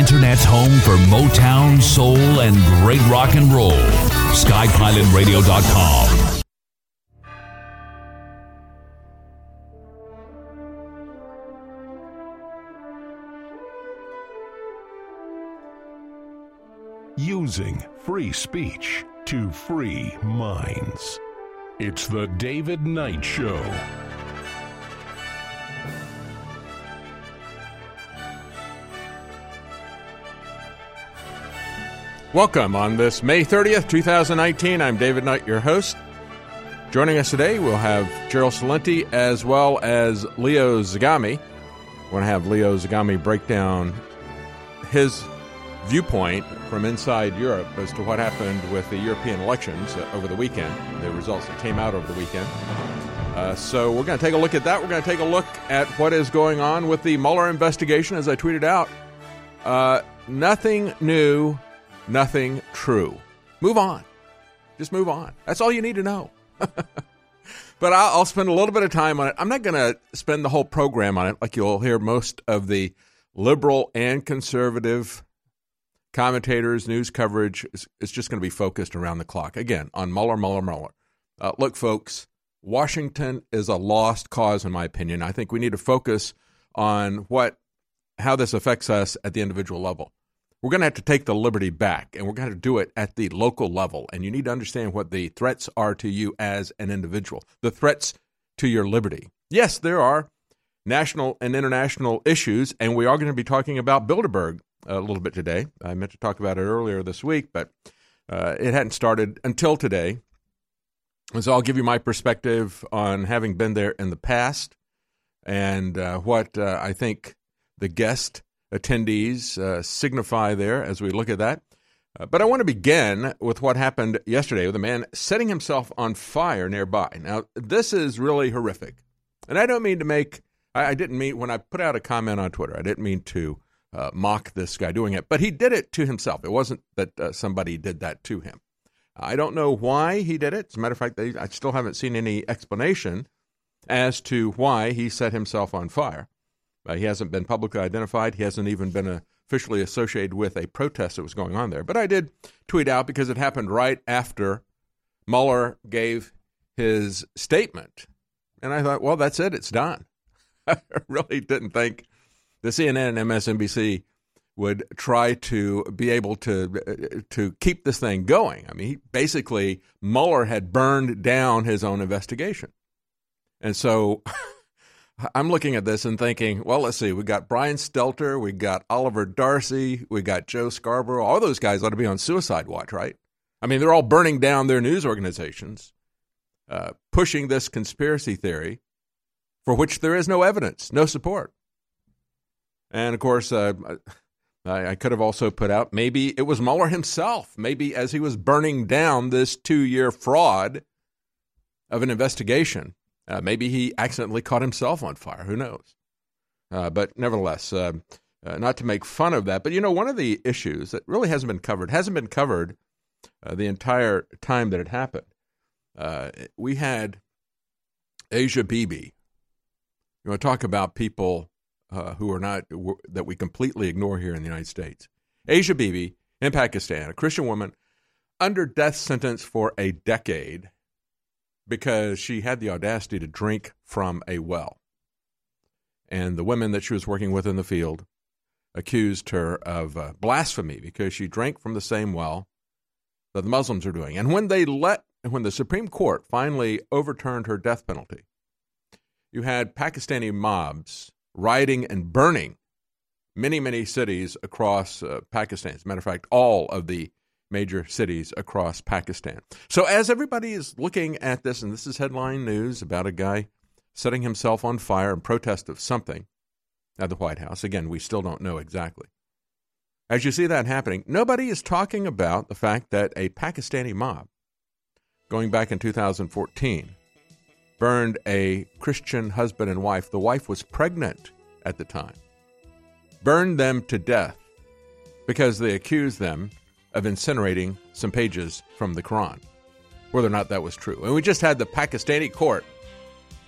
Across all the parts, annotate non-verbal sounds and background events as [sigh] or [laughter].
Internet's home for Motown, soul, and great rock and roll. SkyPilotRadio.com. Using free speech to free minds. It's the David Knight Show. Welcome on this May 30th, 2019. I'm David Knight, your host. Joining us today, we'll have Gerald Celente as well as Leo Zagami. We're going to have Leo Zagami break down his viewpoint from inside Europe as to what happened with the European elections over the weekend, the results that came out over the weekend. Uh, so we're going to take a look at that. We're going to take a look at what is going on with the Mueller investigation, as I tweeted out. Uh, nothing new nothing true. Move on. Just move on. That's all you need to know. [laughs] but I'll, spend a little bit of time on it. I'm not going to spend the whole program on it like you'll hear most of the liberal and conservative commentators, news coverage. It's, just going to be focused around the clock. Again, on Mueller, Mueller, Mueller. Uh, look, folks, Washington is a lost cause, in my opinion. I think we need to focus on what how this affects us at the individual level we're going to have to take the liberty back and we're going to do it at the local level. And you need to understand what the threats are to you as an individual, the threats to your liberty. Yes, there are national and international issues, and we are going to be talking about Bilderberg a little bit today. I meant to talk about it earlier this week, but uh, it hadn't started until today. So I'll give you my perspective on having been there in the past and uh, what uh, I think the guest attendees uh, signify there as we look at that. Uh, but I want to begin with what happened yesterday with a man setting himself on fire nearby. Now, this is really horrific. And I don't mean to make, I, I didn't mean, when I put out a comment on Twitter, I didn't mean to uh, mock this guy doing it, but he did it to himself. It wasn't that uh, somebody did that to him. I don't know why he did it. As a matter of fact, they, I still haven't seen any explanation as to why he set himself on fire. Uh, he hasn't been publicly identified. He hasn't even been officially associated with a protest that was going on there. But I did tweet out because it happened right after Mueller gave his statement. And I thought, well, that's it. It's done. [laughs] I really didn't think the CNN and MSNBC would try to be able to to keep this thing going. I mean, he, basically Mueller had burned down his own investigation, and so [laughs] I'm looking at this and thinking, well, let's see. We got Brian Stelter, we got Oliver Darcy, we got Joe Scarborough. All those guys ought to be on suicide watch, right? I mean, they're all burning down their news organizations, uh, pushing this conspiracy theory for which there is no evidence, no support. And of course, uh, I, I could have also put out maybe it was Mueller himself. Maybe as he was burning down this two year fraud of an investigation, uh, maybe he accidentally caught himself on fire. Who knows? Uh, but nevertheless, uh, uh, not to make fun of that, but you know, one of the issues that really hasn't been covered, hasn't been covered uh, the entire time that it happened. Uh, we had Asia Bibi. You want to talk about people who are not, that we completely ignore here in the United States. Asia Bibi in Pakistan, a Christian woman under death sentence for a decade because she had the audacity to drink from a well. And the women that she was working with in the field accused her of uh, blasphemy because she drank from the same well that the Muslims are doing. And when they let, when the Supreme Court finally overturned her death penalty, you had Pakistani mobs rioting and burning many, many cities across uh, Pakistan. As a matter of fact, all of the major cities across Pakistan. So, as everybody is looking at this, and this is headline news about a guy setting himself on fire in protest of something at the White House, again, we still don't know exactly. As you see that happening, nobody is talking about the fact that a Pakistani mob, going back in 2014, burned a Christian husband and wife. The wife was pregnant at the time, burned them to death because they accused them of incinerating some pages from the Quran, whether or not that was true. And we just had the Pakistani court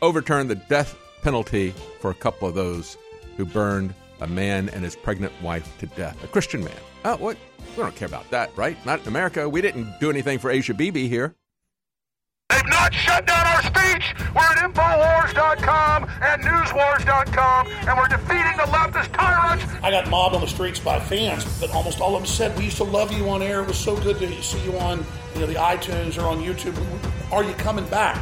overturn the death penalty for a couple of those who burned a man and his pregnant wife to death. A Christian man. Oh, what? We don't care about that, right? Not in America. We didn't do anything for Asia Bibi here. They've not shut down our speech. We're at Infowars.com and Newswars.com, and we're defeating the leftist tyrants. I got mobbed on the streets by fans, but almost all of them said, "We used to love you on air. It was so good to see you on, you know, the iTunes or on YouTube. Are you coming back?"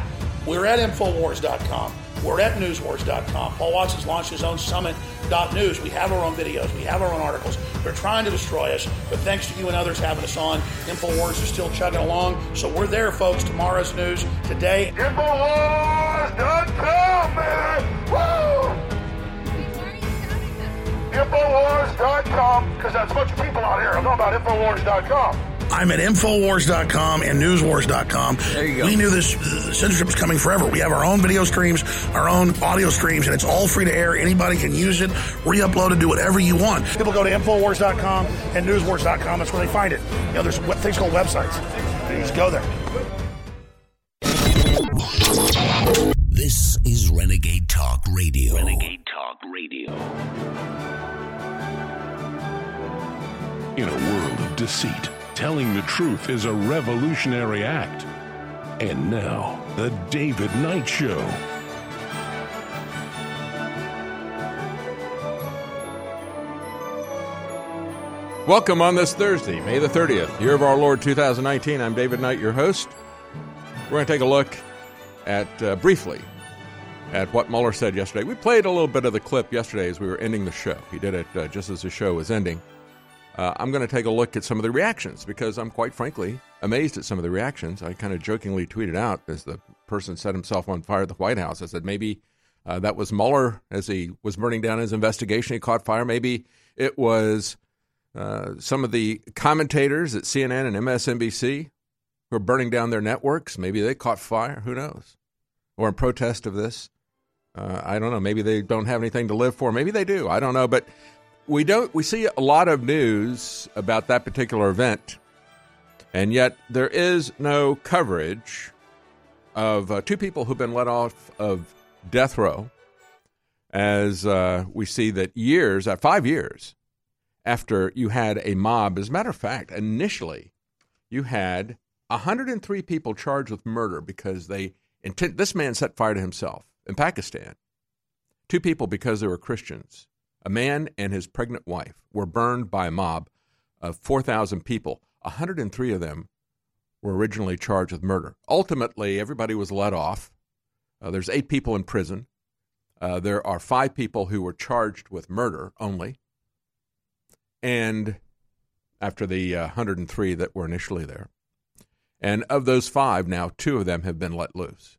We're at Infowars.com. We're at newswars.com. Paul Watts has launched his own summit.news. We have our own videos. We have our own articles. They're trying to destroy us, but thanks to you and others having us on, Infowars is still chugging along. So we're there, folks. Tomorrow's news today. Infowars.com, man! Woo! Infowars.com, because that's a bunch of people out here. I'm talking about Infowars.com. I'm at Infowars.com and Newswars.com. There you go. We knew this uh, censorship was coming forever. We have our own video streams, our own audio streams, and it's all free to air. Anybody can use it, re-upload it, do whatever you want. People go to Infowars.com and Newswars.com. That's where they find it. You know, there's what- things called websites. You just go there. This is Renegade Talk Radio. Renegade Talk Radio. In a world of deceit, telling the truth is a revolutionary act. And now, The David Knight Show. Welcome on this Thursday, May the 30th, year of our Lord 2019. I'm David Knight, your host. We're going to take a look at, uh, briefly, at what Mueller said yesterday. We played a little bit of the clip yesterday as we were ending the show. He did it uh, just as the show was ending. Uh, I'm going to take a look at some of the reactions because I'm quite frankly amazed at some of the reactions. I kind of jokingly tweeted out as the person set himself on fire at the White House. I said maybe uh, that was Mueller as he was burning down his investigation. He caught fire. Maybe it was uh, some of the commentators at CNN and MSNBC who are burning down their networks. Maybe they caught fire. Who knows? Or in protest of this. Uh, I don't know. Maybe they don't have anything to live for. Maybe they do. I don't know. But we don't. We see a lot of news about that particular event, and yet there is no coverage of uh, two people who've been let off of death row. As uh, we see that years, uh, five years after you had a mob, as a matter of fact, initially you had 103 people charged with murder because they intent. This man set fire to himself in Pakistan. Two people because they were Christians. A man and his pregnant wife were burned by a mob of 4,000 people. 103 of them were originally charged with murder. Ultimately, everybody was let off. Uh, there's eight people in prison. Uh, there are five people who were charged with murder only. And after the uh, 103 that were initially there. And of those five, now two of them have been let loose.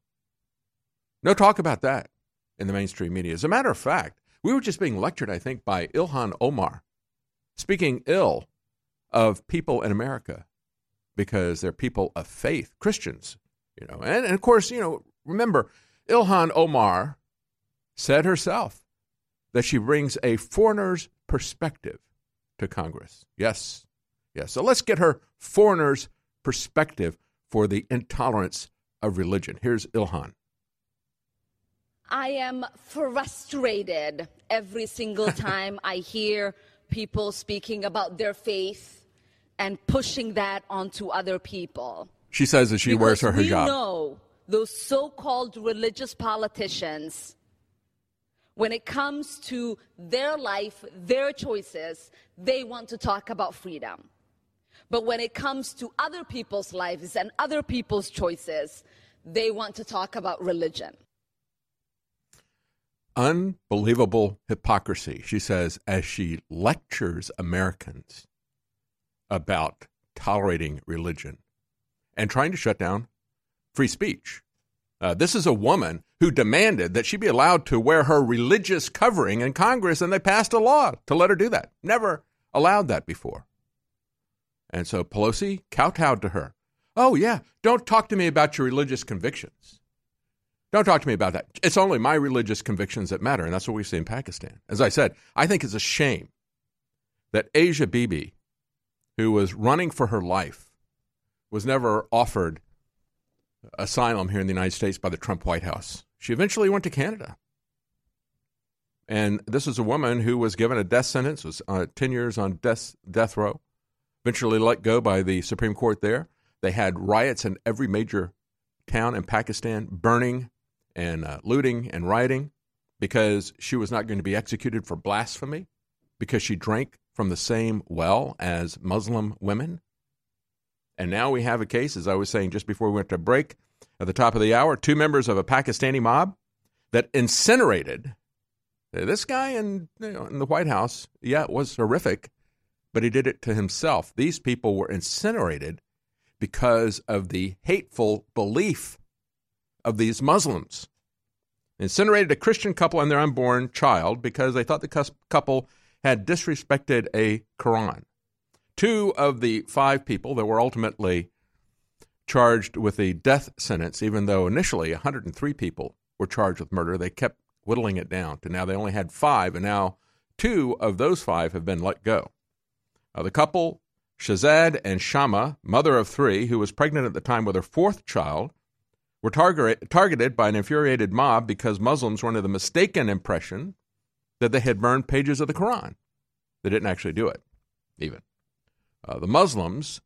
No talk about that in the mainstream media. As a matter of fact, we were just being lectured, I think, by Ilhan Omar, speaking ill of people in America because they're people of faith, Christians, you know. And, and of course, you know, remember, Ilhan Omar said herself that she brings a foreigner's perspective to Congress. Yes, yes. So let's get her foreigner's perspective for the intolerance of religion. Here's Ilhan. I am frustrated every single [laughs] time I hear people speaking about their faith and pushing that onto other people. She says that she wears her Because hijab. We know those so-called religious politicians. When it comes to their life, their choices, they want to talk about freedom. But when it comes to other people's lives and other people's choices, they want to talk about religion. Unbelievable hypocrisy, she says, as she lectures Americans about tolerating religion and trying to shut down free speech. Uh, this is a woman who demanded that she be allowed to wear her religious covering in Congress, and they passed a law to let her do that. Never allowed that before. And so Pelosi kowtowed to her. Oh, yeah, don't talk to me about your religious convictions. Don't talk to me about that. It's only my religious convictions that matter, and that's what we see in Pakistan. As I said, I think it's a shame that Asia Bibi, who was running for her life, was never offered asylum here in the United States by the Trump White House. She eventually went to Canada. And this is a woman who was given a death sentence, was uh, 10 years on death, death row, eventually let go by the Supreme Court there. They had riots in every major town in Pakistan, burning and uh, looting and rioting because she was not going to be executed for blasphemy because she drank from the same well as Muslim women. And now we have a case, as I was saying just before we went to break at the top of the hour, two members of a Pakistani mob that incinerated this guy in, you know, in the White House. Yeah, it was horrific, but he did it to himself. These people were incinerated because of the hateful belief of these Muslims. Incinerated a Christian couple and their unborn child because they thought the couple had disrespected a Quran. Two of the five people that were ultimately charged with the death sentence, even though initially 103 people were charged with murder, they kept whittling it down to now they only had five, and now two of those five have been let go. Uh, the couple, Shahzad and Shama, mother of three, who was pregnant at the time with her fourth child, were target, targeted by an infuriated mob because Muslims were under the mistaken impression that they had burned pages of the Quran. They didn't actually do it, even. Uh, the Muslims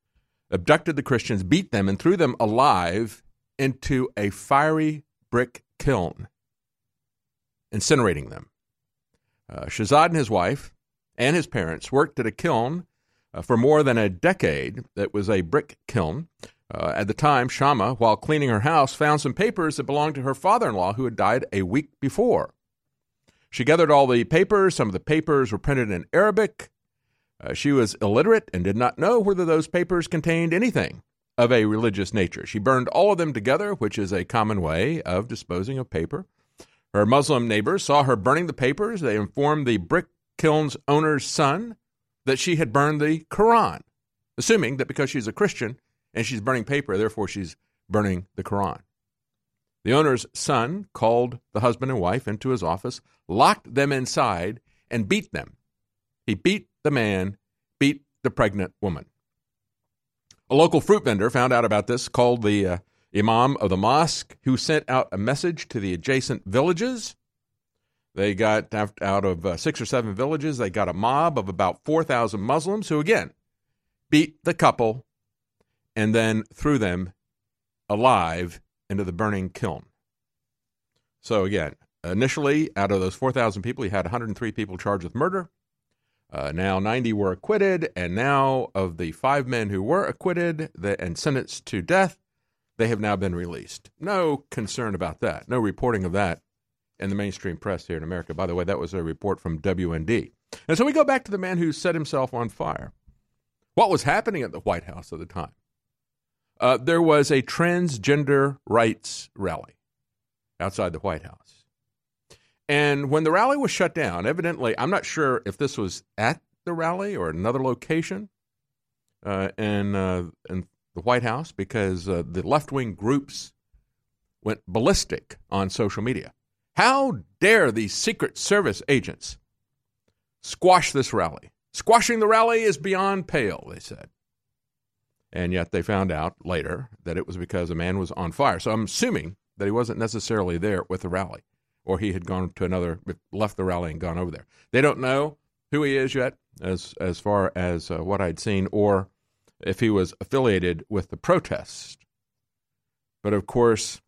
abducted the Christians, beat them, and threw them alive into a fiery brick kiln, incinerating them. Uh, Shahzad and his wife and his parents worked at a kiln uh, for more than a decade that was a brick kiln. Uh, at the time, Shama, while cleaning her house, found some papers that belonged to her father in law who had died a week before. She gathered all the papers. Some of the papers were printed in Arabic. Uh, she was illiterate and did not know whether those papers contained anything of a religious nature. She burned all of them together, which is a common way of disposing of paper. Her Muslim neighbors saw her burning the papers. They informed the brick kiln's owner's son that she had burned the Quran, assuming that because she's a Christian and she's burning paper, therefore she's burning the Quran. The owner's son called the husband and wife into his office, locked them inside, and beat them. He beat the man, beat the pregnant woman. A local fruit vendor found out about this, called the uh, imam of the mosque, who sent out a message to the adjacent villages. They got out of uh, six or seven villages, they got a mob of about 4,000 Muslims who, again, beat the couple and then threw them alive into the burning kiln. So, again, initially, out of those 4,000 people, he had 103 people charged with murder. Uh, now, 90 were acquitted, and now, of the five men who were acquitted and sentenced to death, they have now been released. No concern about that. No reporting of that in the mainstream press here in America. By the way, that was a report from WND. And so we go back to the man who set himself on fire. What was happening at the White House at the time? Uh, there was a transgender rights rally outside the White House. And when the rally was shut down, evidently, I'm not sure if this was at the rally or another location uh, in, uh, in the White House, because uh, the left wing groups went ballistic on social media. How dare these Secret Service agents squash this rally? Squashing the rally is beyond pale, they said. And yet they found out later that it was because a man was on fire. So I'm assuming that he wasn't necessarily there with the rally, or he had gone to another, left the rally and gone over there. They don't know who he is yet, as as far as uh, what I'd seen, or if he was affiliated with the protest. But of course,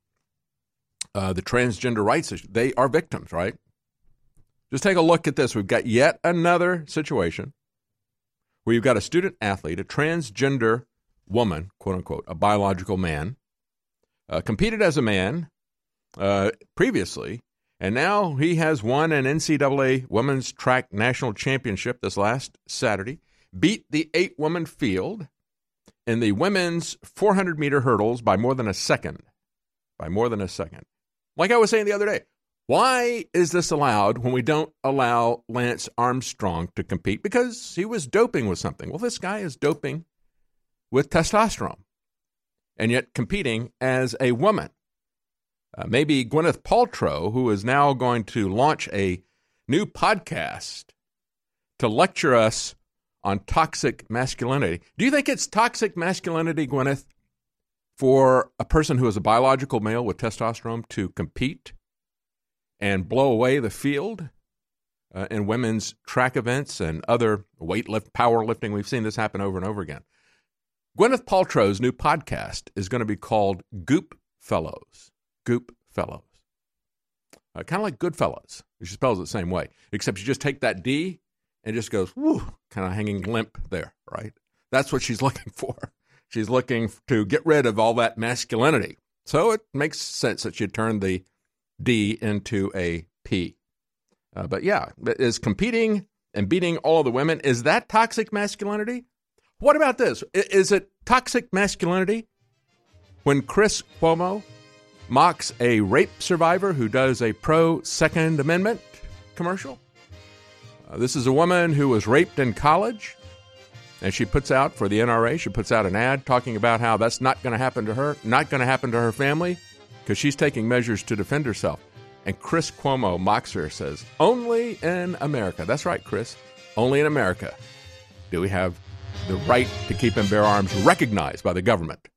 uh, the transgender rights issue, they are victims, right? Just take a look at this. We've got yet another situation where you've got a student athlete, a transgender woman, quote unquote, a biological man, uh, competed as a man uh, previously, and now he has won an NCAA women's track national championship this last Saturday, beat the eight woman field in the women's 400 meter hurdles by more than a second. By more than a second. Like I was saying the other day, why is this allowed when we don't allow Lance Armstrong to compete? Because he was doping with something. Well, this guy is doping with testosterone and yet competing as a woman. Uh, maybe Gwyneth Paltrow, who is now going to launch a new podcast to lecture us on toxic masculinity. Do you think it's toxic masculinity, Gwyneth, for a person who is a biological male with testosterone to compete and blow away the field uh, in women's track events and other weightlift, powerlifting. We've seen this happen over and over again. Gwyneth Paltrow's new podcast is going to be called Goop Fellows. Goop Fellows. Uh, kind of like Goodfellas. She spells it the same way, except you just take that D and just goes, whoo, kind of hanging limp there, right? That's what she's [laughs] looking for. She's looking to get rid of all that masculinity. So it makes sense that you turn the D into a P. Uh, but yeah, is competing and beating all the women, is that toxic masculinity? What about this? Is it toxic masculinity when Chris Cuomo mocks a rape survivor who does a pro Second Amendment commercial? Uh, this is a woman who was raped in college, and she puts out for the NRA, she puts out an ad talking about how that's not going to happen to her, not going to happen to her family, because she's taking measures to defend herself. And Chris Cuomo mocks her, says, Only in America. That's right, Chris. Only in America do we have the right to keep and bear arms recognized by the government.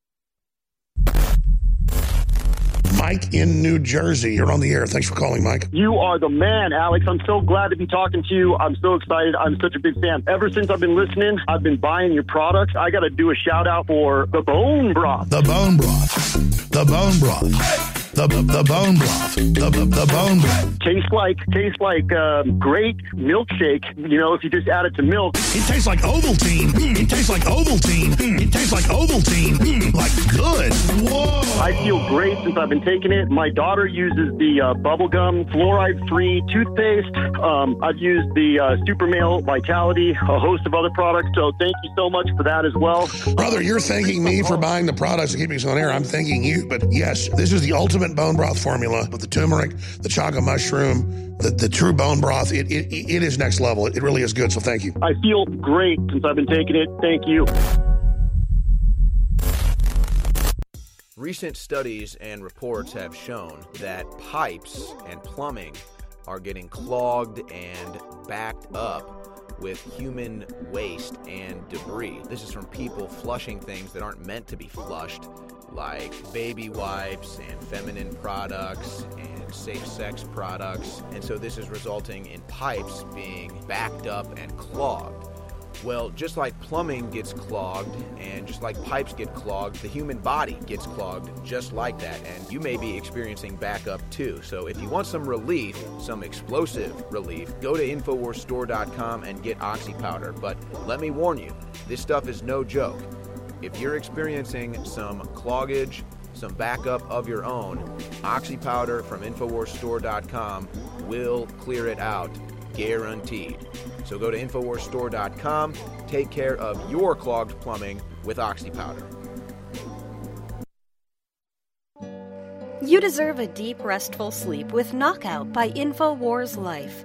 Mike in New Jersey. You're on the air. Thanks for calling, Mike. You are the man, Alex. I'm so glad to be talking to you. I'm so excited. I'm such a big fan. Ever since I've been listening, I've been buying your products. I got to do a shout out for the bone broth. The bone broth. The bone broth. The, the, the bone broth. The, the, the bone broth. Tastes like tastes like um, great milkshake. You know, if you just add it to milk. It tastes like Ovaltine. Mm, it tastes like Ovaltine. Mm, it tastes like Ovaltine. Mm, like good. Whoa. I feel great since I've been taking it. My daughter uses the uh, bubblegum fluoride-free toothpaste. Um, I've used the uh, Super Male Vitality, a host of other products. So thank you so much for that as well. Brother, you're thanking me for buying the products and keeping us on air. I'm thanking you. But yes, this is the ultimate bone broth formula with the turmeric, the chaga mushroom, the, the true bone broth. It, it, it is next level. It really is good. So thank you. I feel great since I've been taking it. Thank you. Recent studies and reports have shown that pipes and plumbing are getting clogged and backed up with human waste and debris. This is from people flushing things that aren't meant to be flushed, like baby wipes and feminine products and safe sex products. And so this is resulting in pipes being backed up and clogged. Well, just like plumbing gets clogged and just like pipes get clogged, the human body gets clogged just like that. And you may be experiencing backup too. So if you want some relief, some explosive relief, go to InfoWarsStore.com and get Oxy Powder. But let me warn you, this stuff is no joke. If you're experiencing some cloggage, some backup of your own, Oxy Powder from InfoWarsStore.com will clear it out guaranteed. So go to InfoWarsStore.com, take care of your clogged plumbing with Oxy Powder. You deserve a deep, restful sleep with Knockout by InfoWars Life.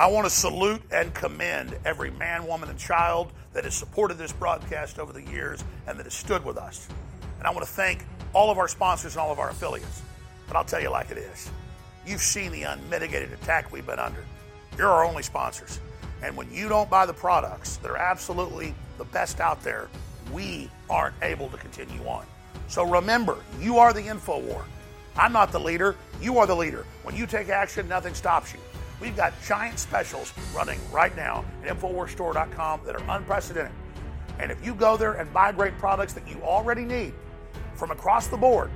I want to salute and commend every man, woman, and child that has supported this broadcast over the years and that has stood with us. And I want to thank all of our sponsors and all of our affiliates. But I'll tell you like it is. You've seen the unmitigated attack we've been under. You're our only sponsors. And when you don't buy the products that are absolutely the best out there, we aren't able to continue on. So remember, you are the info war. I'm not the leader. You are the leader. When you take action, nothing stops you. We've got giant specials running right now at InfoWarsStore.com that are unprecedented. And if you go there and buy great products that you already need from across the board,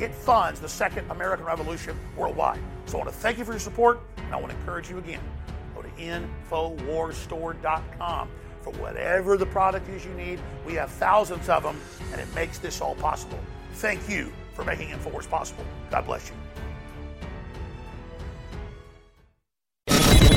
it funds the second American Revolution worldwide. So I want to thank you for your support, and I want to encourage you again. Go to InfoWarsStore.com for whatever the product is you need. We have thousands of them, and it makes this all possible. Thank you for making InfoWars possible. God bless you.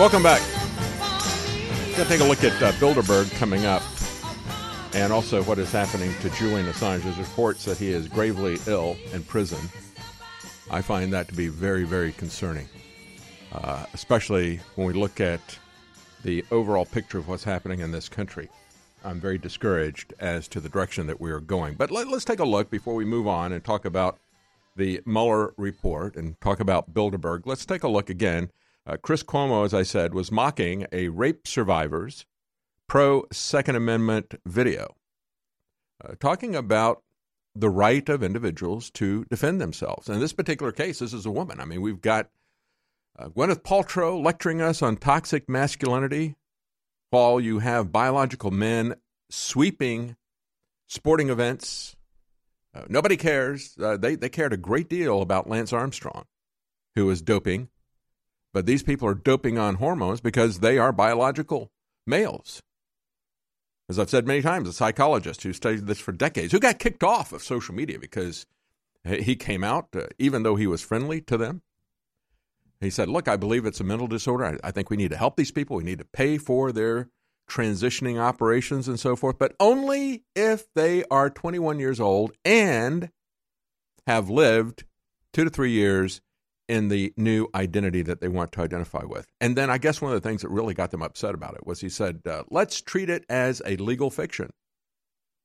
Welcome back. We're going to take a look at uh, Bilderberg coming up and also what is happening to Julian Assange. There's reports that he is gravely ill in prison. I find that to be very, very concerning, uh, especially when we look at the overall picture of what's happening in this country. I'm very discouraged as to the direction that we are going. But let, us take a look before we move on and talk about the Mueller report and talk about Bilderberg. Let's take a look again. Uh, Chris Cuomo, as I said, was mocking a rape survivor's pro Second Amendment video, uh, talking about the right of individuals to defend themselves. In this particular case, this is a woman. I mean, we've got uh, Gwyneth Paltrow lecturing us on toxic masculinity while you have biological men sweeping sporting events. Uh, nobody cares. Uh, they, they cared a great deal about Lance Armstrong, who was doping, but these people are doping on hormones because they are biological males. As I've said many times, a psychologist who studied this for decades, who got kicked off of social media because he came out, uh, even though he was friendly to them. He said, Look, I believe it's a mental disorder. I, I think we need to help these people. We need to pay for their transitioning operations and so forth, but only if they are 21 years old and have lived two to three years in the new identity that they want to identify with. And then I guess one of the things that really got them upset about it was he said, uh, let's treat it as a legal fiction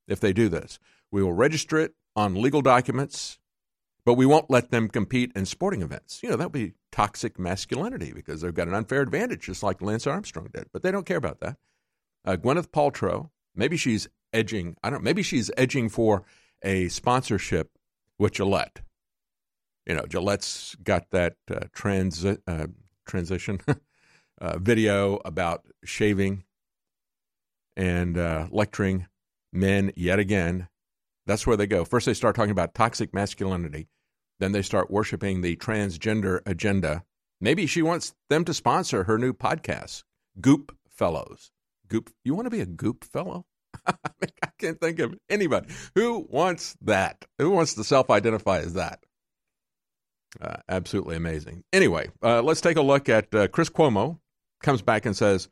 if they do this. We will register it on legal documents, but we won't let them compete in sporting events. You know, that would be toxic masculinity because they've got an unfair advantage, just like Lance Armstrong did. But they don't care about that. Uh, Gwyneth Paltrow, maybe she's edging, I don't know, maybe she's edging for a sponsorship with Gillette you know, Gillette's got that uh, transi- uh, transition [laughs] uh, video about shaving and uh, lecturing men yet again. That's where they go. First, they start talking about toxic masculinity. Then they start worshiping the transgender agenda. Maybe she wants them to sponsor her new podcast, Goop Fellows. Goop, you want to be a Goop Fellow? [laughs] I can't think of anybody who wants that. Who wants to self-identify as that? Uh, absolutely amazing. Anyway, uh, let's take a look at uh, Chris Cuomo comes back and says,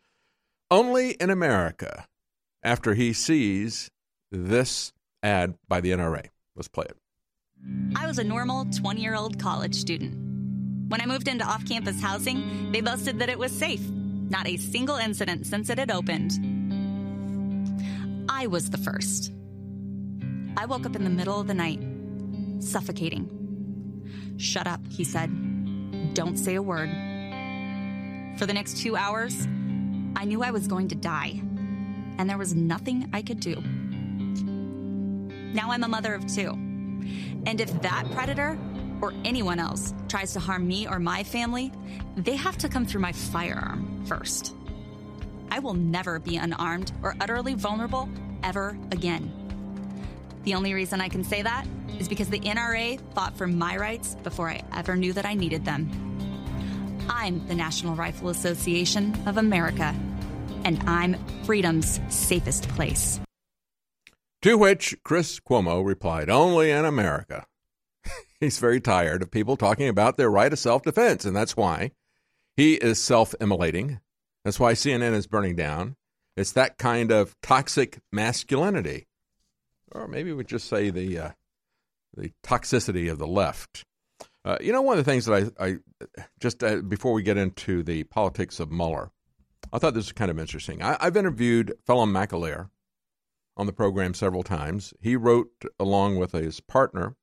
"Only in America." After he sees this ad by the NRA, let's play it. I was a normal 20 year old college student. When I moved into off campus housing, they boasted that it was safe. Not a single incident since it had opened. I was the first. I woke up in the middle of the night, suffocating. Shut up, he said. Don't say a word. For the next two hours, I knew I was going to die, and there was nothing I could do. Now I'm a mother of two. And if that predator or anyone else tries to harm me or my family, they have to come through my firearm first. I will never be unarmed or utterly vulnerable ever again. The only reason I can say that is because the NRA fought for my rights before I ever knew that I needed them. I'm the National Rifle Association of America, and I'm freedom's safest place. To which Chris Cuomo replied, Only in America. [laughs] He's very tired of people talking about their right of self defense, and that's why he is self immolating. That's why CNN is burning down. It's that kind of toxic masculinity. Or maybe we just say the, uh, the toxicity of the left. Uh, you know, one of the things that I, I just uh, before we get into the politics of Mueller, I thought this was kind of interesting. I, have interviewed Phelim McAleer, on the program several times. He wrote, along with his partner,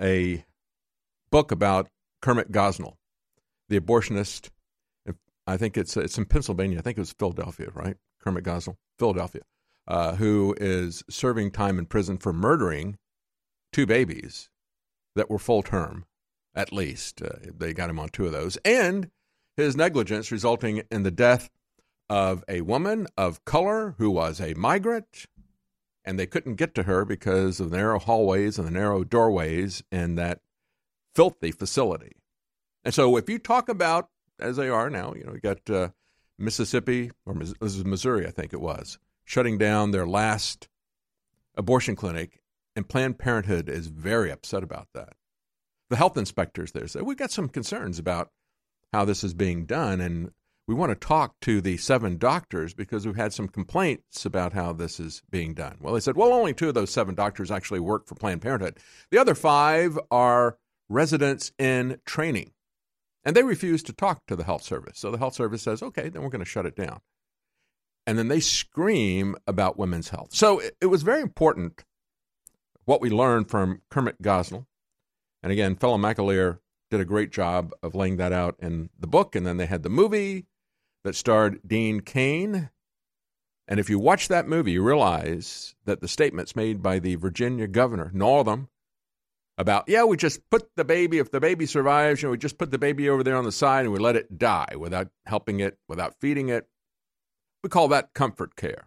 a book about Kermit Gosnell, the abortionist. I think it's it's in Pennsylvania. I think it was Philadelphia, right? Kermit Gosnell, Philadelphia, uh, who is serving time in prison for murdering two babies that were full term, at least. Uh, they got him on two of those, and his negligence resulting in the death of a woman of color who was a migrant, and they couldn't get to her because of the narrow hallways and the narrow doorways in that filthy facility. And so, if you talk about, as they are now, you know, you got uh, Mississippi, or this is Missouri, I think it was, shutting down their last abortion clinic, and Planned Parenthood is very upset about that. The health inspectors there say, We've got some concerns about how this is being done, and we want to talk to the seven doctors because we've had some complaints about how this is being done. Well, they said, well, only two of those seven doctors actually work for Planned Parenthood. The other five are residents in training, and they refuse to talk to the health service. So the health service says, okay, then we're going to shut it down. And then they scream about women's health. So it, it was very important what we learned from Kermit Gosnell. And again, Phelim McAleer did a great job of laying that out in the book. And then they had the movie that starred Dean Cain. And if you watch that movie, you realize that the statements made by the Virginia governor, Northam, about, yeah, we just put the baby, if the baby survives, you know, we just put the baby over there on the side and we let it die without helping it, without feeding it. We call that comfort care.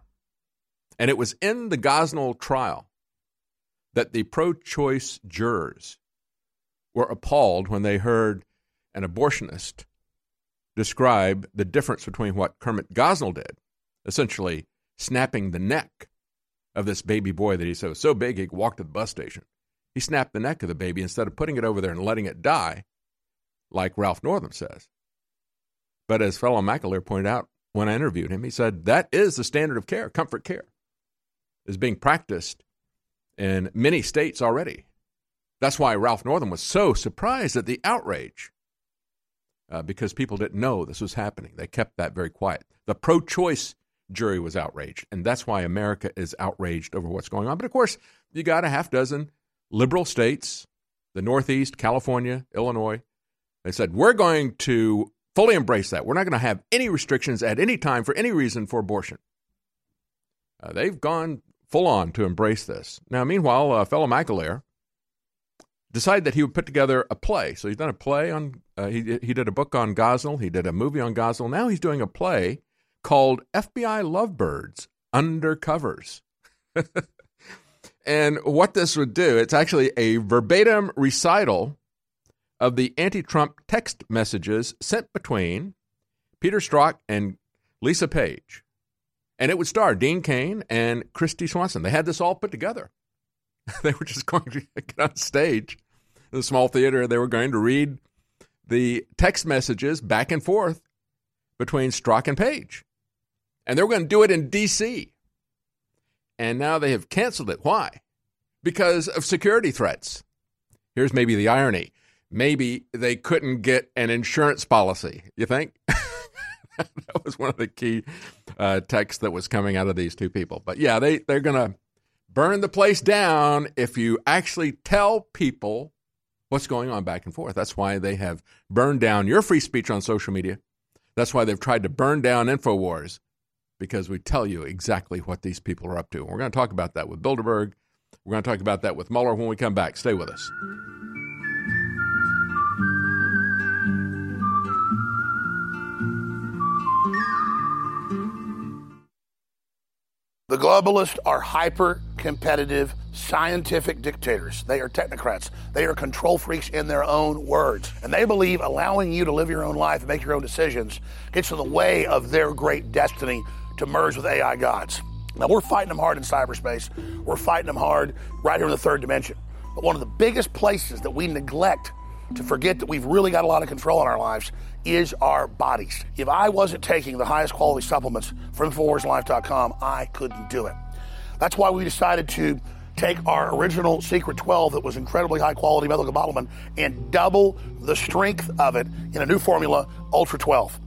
And it was in the Gosnell trial that the pro choice jurors were appalled when they heard an abortionist describe the difference between what Kermit Gosnell did, essentially snapping the neck of this baby boy that he said was so big he could walk to the bus station. He snapped the neck of the baby instead of putting it over there and letting it die, like Ralph Northam says. But as Phelim McAleer pointed out when I interviewed him, he said that is the standard of care, comfort care, is being practiced in many states already. That's why Ralph Northam was so surprised at the outrage uh, because people didn't know this was happening. They kept that very quiet. The pro choice jury was outraged, and that's why America is outraged over what's going on. But of course, you got a half dozen liberal states, the Northeast, California, Illinois. They said, we're going to fully embrace that. We're not going to have any restrictions at any time for any reason for abortion. Uh, they've gone full on to embrace this. Now, meanwhile, uh, Phelim McAleer decided that he would put together a play. So he's done a play on, uh, he, he did a book on Gosnell, he did a movie on Gosnell. Now he's doing a play called FBI Lovebirds Undercovers. [laughs] and what this would do, it's actually a verbatim recital of the anti Trump text messages sent between Peter Strzok and Lisa Page. And it would star Dean Cain and Kristy Swanson. They had this all put together. [laughs] they were just going to [laughs] get on stage in a small theater. They were going to read the text messages back and forth between Strzok and Page. And they were going to do it in D.C. And now they have canceled it. Why? Because of security threats. Here's maybe the irony. Maybe they couldn't get an insurance policy. You think? [laughs] that was one of the key uh, texts that was coming out of these two people. But yeah, they, they're going to burn the place down if you actually tell people what's going on back and forth. That's why they have burned down your free speech on social media. That's why they've tried to burn down InfoWars because we tell you exactly what these people are up to. And We're going to talk about that with Bilderberg. We're going to talk about that with Mueller when we come back. Stay with us. The globalists are hyper competitive scientific dictators. They are technocrats. They are control freaks in their own words. And they believe allowing you to live your own life and make your own decisions gets in the way of their great destiny to merge with AI gods. Now, we're fighting them hard in cyberspace. We're fighting them hard right here in the third dimension. But one of the biggest places that we neglect to forget that we've really got a lot of control in our lives is our bodies. If I wasn't taking the highest quality supplements from InfoWarsLife.com, I couldn't do it. That's why we decided to take our original Secret 12 that was incredibly high quality methylcobalamin and double the strength of it in a new formula, Ultra 12.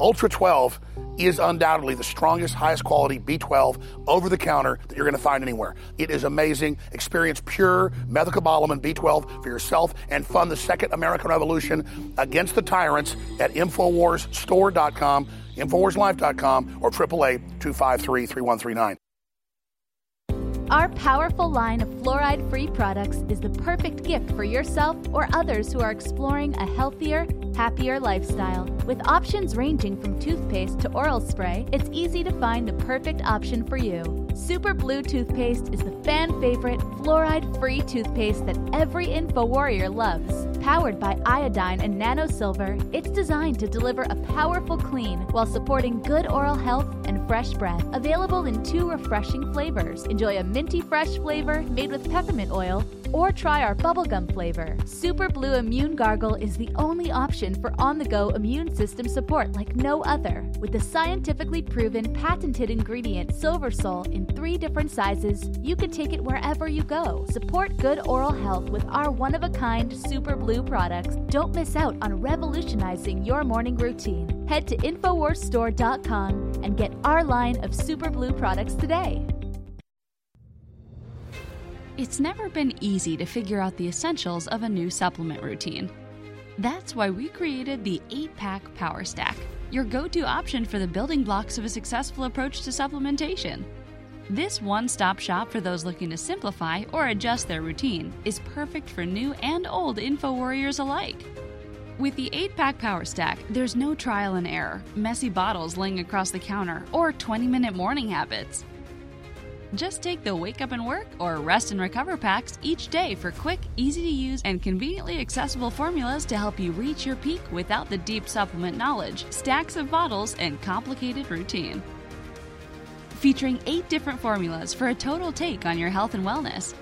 Ultra 12 is undoubtedly the strongest, highest quality B12 over the counter that you're going to find anywhere. It is amazing. Experience pure methylcobalamin B12 for yourself and fund the second American Revolution against the tyrants at InfoWarsStore.com, InfoWarsLife.com, or 888 253 3139. Our powerful line of fluoride free products is the perfect gift for yourself or others who are exploring a healthier, happier lifestyle. With options ranging from toothpaste to oral spray, it's easy to find the perfect option for you. Super Blue toothpaste is the fan favorite fluoride free toothpaste that every info warrior loves. Powered by iodine and nano silver, it's designed to deliver a powerful clean while supporting good oral health and fresh breath. Available in two refreshing flavors. Enjoy a minty fresh flavor made with peppermint oil, or try our bubblegum flavor. Super Blue Immune Gargle is the only option for on the go immune system support like no other. With the scientifically proven patented ingredient Silver Sol in three different sizes, you can take it wherever you go. Support good oral health with our one of a kind Super Blue products. Don't miss out on revolutionizing your morning routine. Head to InfoWarsStore.com and get our line of Super Blue products today. It's never been easy to figure out the essentials of a new supplement routine. That's why we created the 8 Pack Power Stack, your go to option for the building blocks of a successful approach to supplementation. This one stop shop for those looking to simplify or adjust their routine is perfect for new and old info warriors alike. With the 8 pack power stack, there's no trial and error, messy bottles laying across the counter, or 20 minute morning habits. Just take the Wake Up and Work or Rest and Recover packs each day for quick, easy to use, and conveniently accessible formulas to help you reach your peak without the deep supplement knowledge, stacks of bottles, and complicated routine. Featuring eight different formulas for a total take on your health and wellness.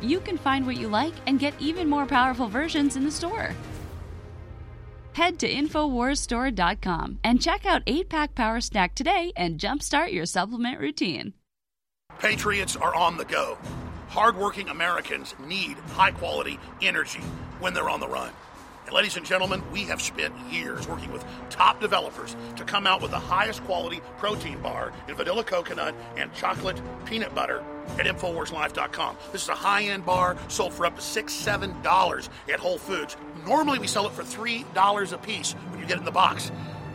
You can find what you like and get even more powerful versions in the store. Head to InfoWarsStore.com and check out 8 Pack Power Stack today and jumpstart your supplement routine. Patriots are on the go. Hardworking Americans need high quality energy when they're on the run. And ladies and gentlemen, we have spent years working with top developers to come out with the highest quality protein bar in vanilla coconut and chocolate peanut butter at InfoWarsLife.com. This is a high end bar sold for up to six, seven dollars at Whole Foods. Normally we sell it for three dollars a piece when you get it in the box.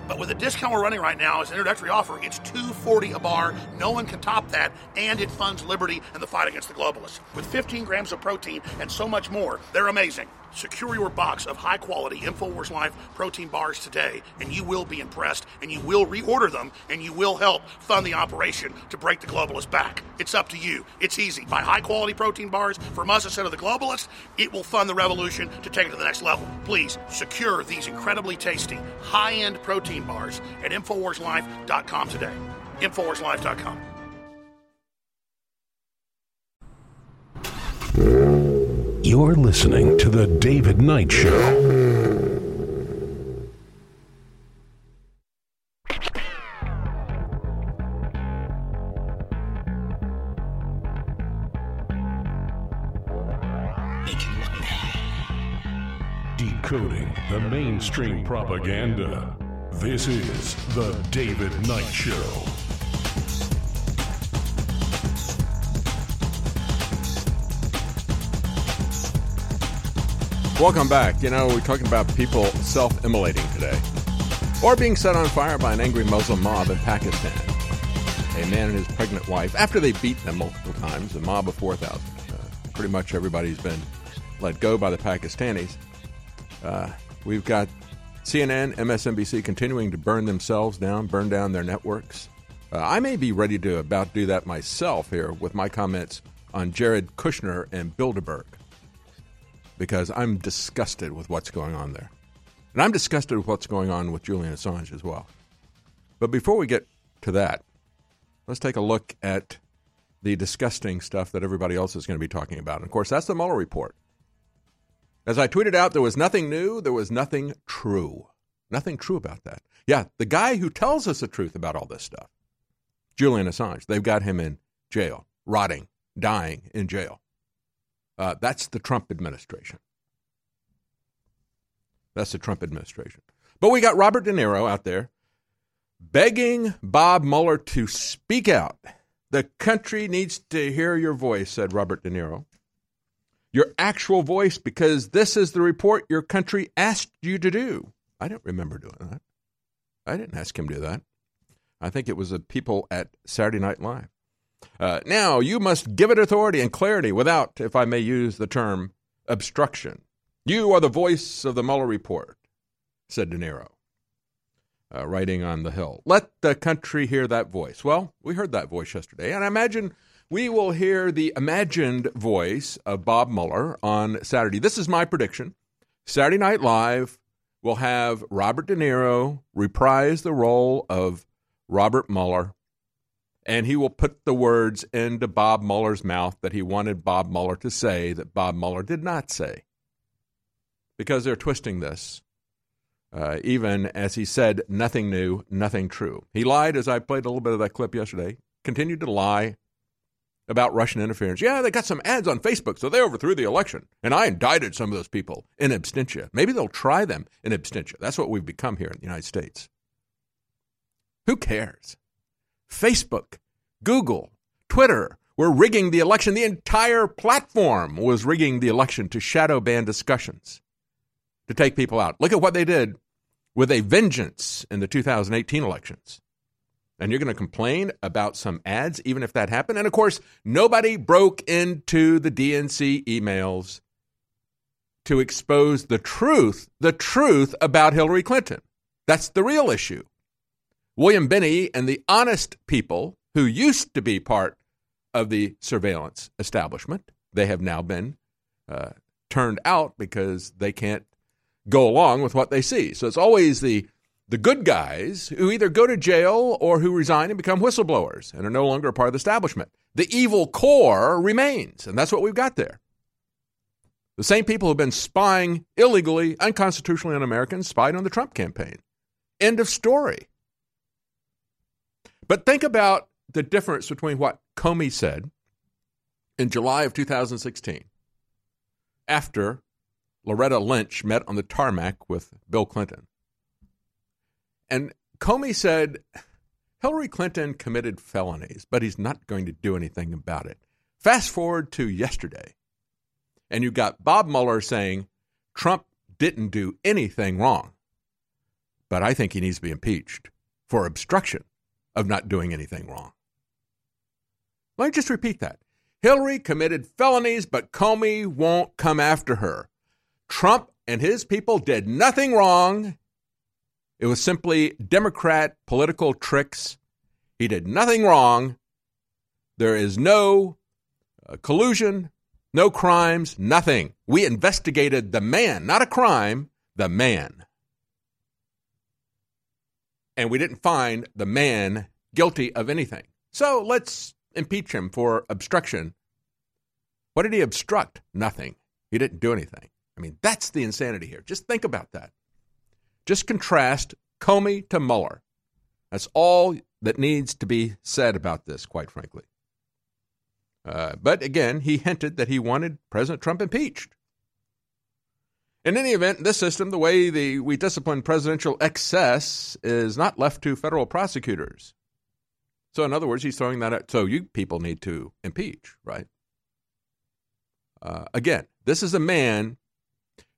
But with the discount we're running right now as an introductory offer, it's two forty a bar. No one can top that, and it funds liberty and the fight against the globalists. With 15 grams of protein and so much more, they're amazing. Secure your box of high quality InfoWars Life protein bars today, and you will be impressed, and you will reorder them, and you will help fund the operation to break the globalists back. It's up to you. It's easy. Buy high quality protein bars from us instead of the globalists. It will fund the revolution to take it to the next level. Please secure these incredibly tasty, high end protein bars at InfoWarsLife.com today. InfoWarsLife.com. You're listening to The David Knight Show. Decoding the mainstream propaganda. This is The David Knight Show. Welcome back. You know, we're talking about people self immolating today or being set on fire by an angry Muslim mob in Pakistan. A man and his pregnant wife, after they beat them multiple times, a mob of 4,000. Uh, pretty much everybody's been let go by the Pakistanis. Uh, we've got CNN, MSNBC continuing to burn themselves down, burn down their networks. Uh, I may be ready to about do that myself here with my comments on Jared Kushner and Bilderberg because I'm disgusted with what's going on there. And I'm disgusted with what's going on with Julian Assange as well. But before we get to that, let's take a look at the disgusting stuff that everybody else is going to be talking about. And of course, that's the Mueller report. As I tweeted out, there was nothing new, there was nothing true. Nothing true about that. Yeah, the guy who tells us the truth about all this stuff, Julian Assange, they've got him in jail, rotting, dying in jail. Uh, that's the Trump administration. That's the Trump administration. But we got Robert De Niro out there begging Bob Mueller to speak out. The country needs to hear your voice, said Robert De Niro. Your actual voice, because this is the report your country asked you to do. I don't remember doing that. I didn't ask him to do that. I think it was the people at Saturday Night Live. Uh, now, you must give it authority and clarity without, if I may use the term, obstruction. You are the voice of the Mueller report, said De Niro, uh, writing on the Hill. Let the country hear that voice. Well, we heard that voice yesterday, and I imagine we will hear the imagined voice of Bob Mueller on Saturday. This is my prediction. Saturday Night Live will have Robert De Niro reprise the role of Robert Mueller, and he will put the words into Bob Mueller's mouth that he wanted Bob Mueller to say that Bob Mueller did not say. Because they're twisting this. Uh, even as he said, nothing new, nothing true. He lied, as I played a little bit of that clip yesterday, continued to lie about Russian interference. Yeah, they got some ads on Facebook, so they overthrew the election. And I indicted some of those people in absentia. Maybe they'll try them in absentia. That's what we've become here in the United States. Who cares? Facebook, Google, Twitter were rigging the election. The entire platform was rigging the election to shadow ban discussions, to take people out. Look at what they did with a vengeance in the 2018 elections. And you're going to complain about some ads, even if that happened. And of course, nobody broke into the DNC emails to expose the truth, the truth about Hillary Clinton. That's the real issue. William Binney and the honest people who used to be part of the surveillance establishment, they have now been uh, turned out because they can't go along with what they see. So it's always the the good guys who either go to jail or who resign and become whistleblowers and are no longer a part of the establishment. The evil core remains, and that's what we've got there. The same people who've been spying illegally, unconstitutionally on Americans spied on the Trump campaign. End of story. But think about the difference between what Comey said in July of 2016 after Loretta Lynch met on the tarmac with Bill Clinton. And Comey said Hillary Clinton committed felonies, but he's not going to do anything about it. Fast forward to yesterday, and you've got Bob Mueller saying Trump didn't do anything wrong, but I think he needs to be impeached for obstruction of not doing anything wrong. Let me just repeat that. Hillary committed felonies, but Comey won't come after her. Trump and his people did nothing wrong. It was simply Democrat political tricks. He did nothing wrong. There is no uh, collusion, no crimes, nothing. We investigated the man, not a crime, the man. And we didn't find the man guilty of anything. So let's impeach him for obstruction. What did he obstruct? Nothing. He didn't do anything. I mean, that's the insanity here. Just think about that. Just contrast Comey to Mueller. That's all that needs to be said about this, quite frankly. Uh, but again, he hinted that he wanted President Trump impeached. In any event, this system, the way the, we discipline presidential excess is not left to federal prosecutors. So, in other words, he's throwing that out. So, you people need to impeach, right? Uh, again, this is a man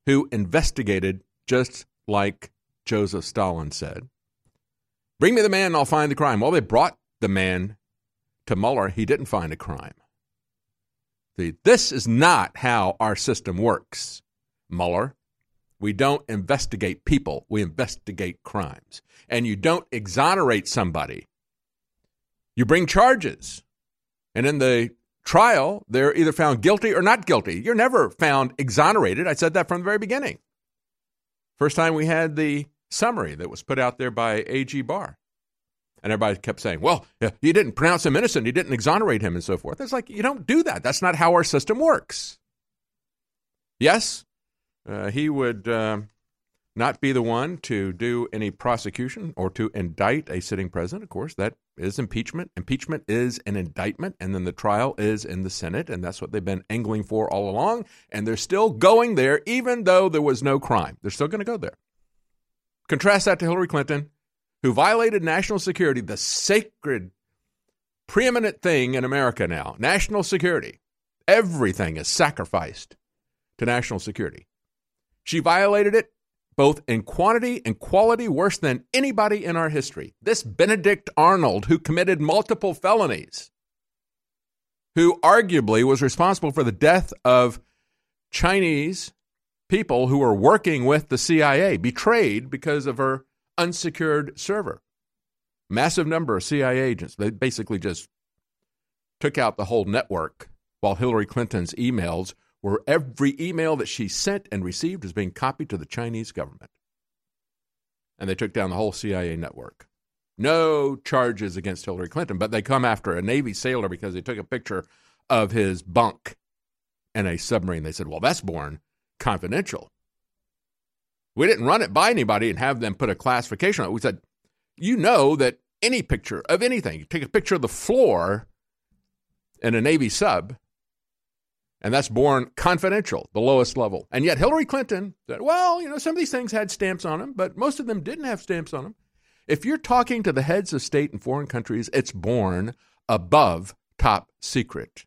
who investigated just like Joseph Stalin said. Bring me the man and I'll find the crime. Well, they brought the man to Mueller. He didn't find a crime. See, this is not how our system works, Mueller. We don't investigate people, we investigate crimes. And you don't exonerate somebody. You bring charges. And in the trial, they're either found guilty or not guilty. You're never found exonerated. I said that from the very beginning. First time we had the summary that was put out there by A.G. Barr. And everybody kept saying, well, he didn't pronounce him innocent. He didn't exonerate him and so forth. It's like, you don't do that. That's not how our system works. Yes, uh, he would uh, not be the one to do any prosecution or to indict a sitting president. Of course, that is impeachment. Impeachment is an indictment, and then the trial is in the Senate, and that's what they've been angling for all along. And they're still going there, even though there was no crime. They're still going to go there. Contrast that to Hillary Clinton, who violated national security, the sacred, preeminent thing in America now, national security. Everything is sacrificed to national security. She violated it both in quantity and quality worse than anybody in our history. This Benedict Arnold, who committed multiple felonies, who arguably was responsible for the death of Chinese people who were working with the CIA, betrayed because of her unsecured server. Massive number of CIA agents. They basically just took out the whole network while Hillary Clinton's emails were every email that she sent and received was being copied to the Chinese government. And they took down the whole CIA network. No charges against Hillary Clinton, but they come after a Navy sailor because they took a picture of his bunk in a submarine. They said, well, that's born confidential. We didn't run it by anybody and have them put a classification on it. We said, you know that any picture of anything, you take a picture of the floor in a Navy sub, and that's born confidential, the lowest level. And yet Hillary Clinton said, well, you know, some of these things had stamps on them, but most of them didn't have stamps on them. If you're talking to the heads of state in foreign countries, it's born above top secret.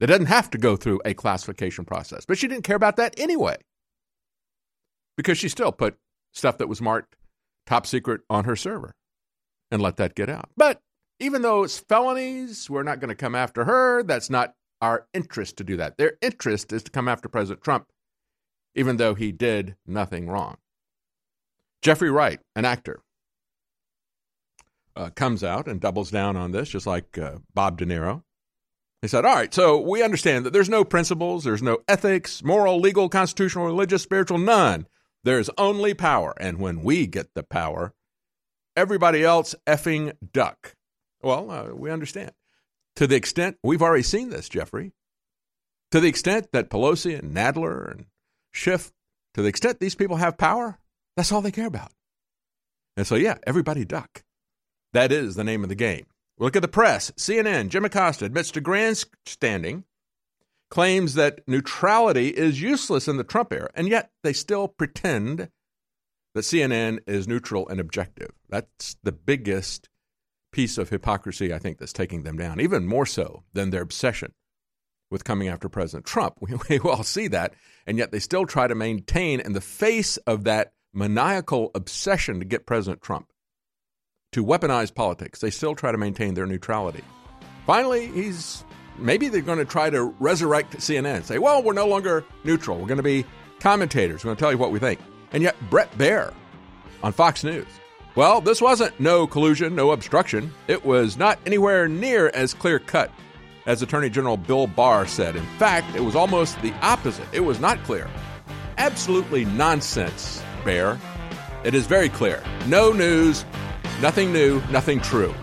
That doesn't have to go through a classification process. But she didn't care about that anyway. Because she still put stuff that was marked top secret on her server and let that get out. But even though it's felonies, we're not going to come after her. That's not our interest to do that. Their interest is to come after President Trump, even though he did nothing wrong. Jeffrey Wright, an actor, uh, comes out and doubles down on this, just like uh, Bob De Niro. He said, All right, so we understand that there's no principles, there's no ethics, moral, legal, constitutional, religious, spiritual, none. There's only power. And when we get the power, everybody else effing duck. Well, uh, we understand. To the extent, we've already seen this, Jeffrey. To the extent that Pelosi and Nadler and Schiff, to the extent these people have power, that's all they care about. And so, yeah, everybody duck. That is the name of the game. Look at the press. CNN, Jim Acosta admits to grandstanding, claims that neutrality is useless in the Trump era, and yet they still pretend that CNN is neutral and objective. That's the biggest piece of hypocrisy, I think, that's taking them down, even more so than their obsession with coming after President Trump. [laughs] We, we all see that, and yet they still try to maintain, in the face of that maniacal obsession to get President Trump to weaponize politics, they still try to maintain their neutrality. Finally, he's maybe they're going to try to resurrect CNN, say, well, we're no longer neutral. We're going to be commentators. We're going to tell you what we think. And yet, Bret Baier on Fox News. Well, this wasn't no collusion, no obstruction. It was not anywhere near as clear cut as Attorney General Bill Barr said. In fact, it was almost the opposite. It was not clear. Absolutely nonsense, Baier. It is very clear. No news, nothing new, nothing true.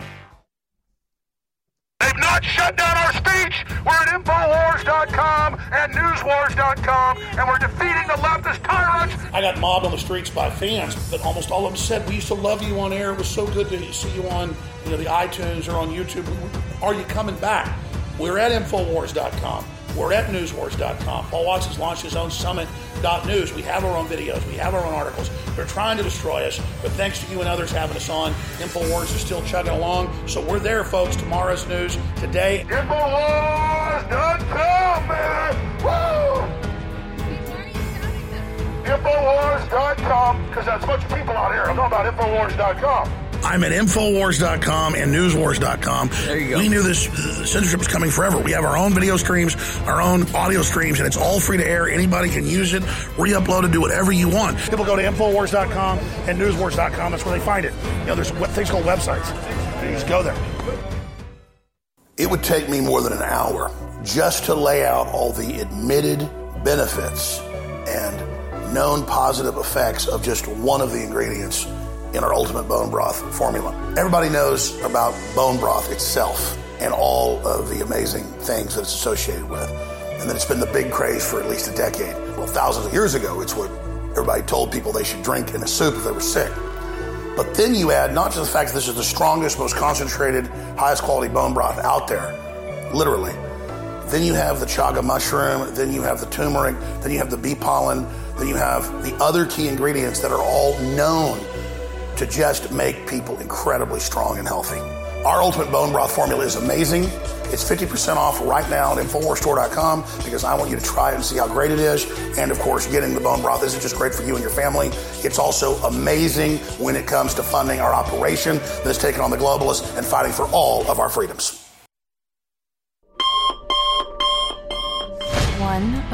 They've not shut down our speech. We're at Infowars.com and Newswars.com, and we're defeating the leftist tyrants. I got mobbed on the streets by fans, but almost all of them said, "We used to love you on air. It was so good to see you on, you know, the iTunes or on YouTube. Are you coming back?" We're at Infowars.com. We're at Newswars.com. Paul Watts has launched his own Summit.news. We have our own videos. We have our own articles. They're trying to destroy us, but thanks to you and others having us on, Infowars is still chugging along. So we're there, folks. Tomorrow's news today. Infowars.com, man. Woo! Infowars.com, because that's a bunch of people out here. I'm talking about Infowars.com. I'm at Infowars.com and Newswars.com. There you go. We knew this uh, censorship was coming forever. We have our own video streams, our own audio streams, and it's all free to air. Anybody can use it, re-upload it, do whatever you want. People go to Infowars.com and Newswars.com. That's where they find it. You know, there's things called websites. You just go there. It would take me more than an hour just to lay out all the admitted benefits and known positive effects of just one of the ingredients in our ultimate bone broth formula. Everybody knows about bone broth itself and all of the amazing things that it's associated with. And that it's been the big craze for at least a decade. Well, thousands of years ago, it's what everybody told people they should drink in a soup if they were sick. But then you add not just the fact that this is the strongest, most concentrated, highest quality bone broth out there, literally. Then you have the chaga mushroom, then you have the turmeric, then you have the bee pollen, then you have the other key ingredients that are all known to just make people incredibly strong and healthy. Our Ultimate Bone Broth formula is amazing. It's 50% off right now at InfoWarsStore.com because I want you to try it and see how great it is. And of course, getting the bone broth isn't just great for you and your family. It's also amazing when it comes to funding our operation that's taking on the globalists and fighting for all of our freedoms.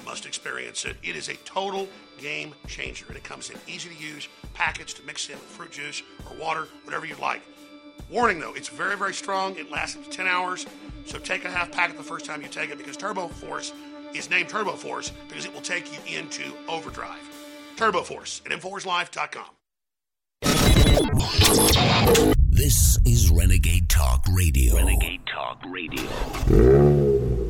You must experience it. It is a total game changer, and it comes in easy to use packets to mix in with fruit juice or water, whatever you'd like. Warning though, it's very, very strong. It lasts up to 10 hours, so take a half packet the first time you take it because Turbo Force is named Turbo Force because it will take you into overdrive. Turbo Force at InfoWarsLife.com. This is Renegade Talk Radio. Renegade Talk Radio.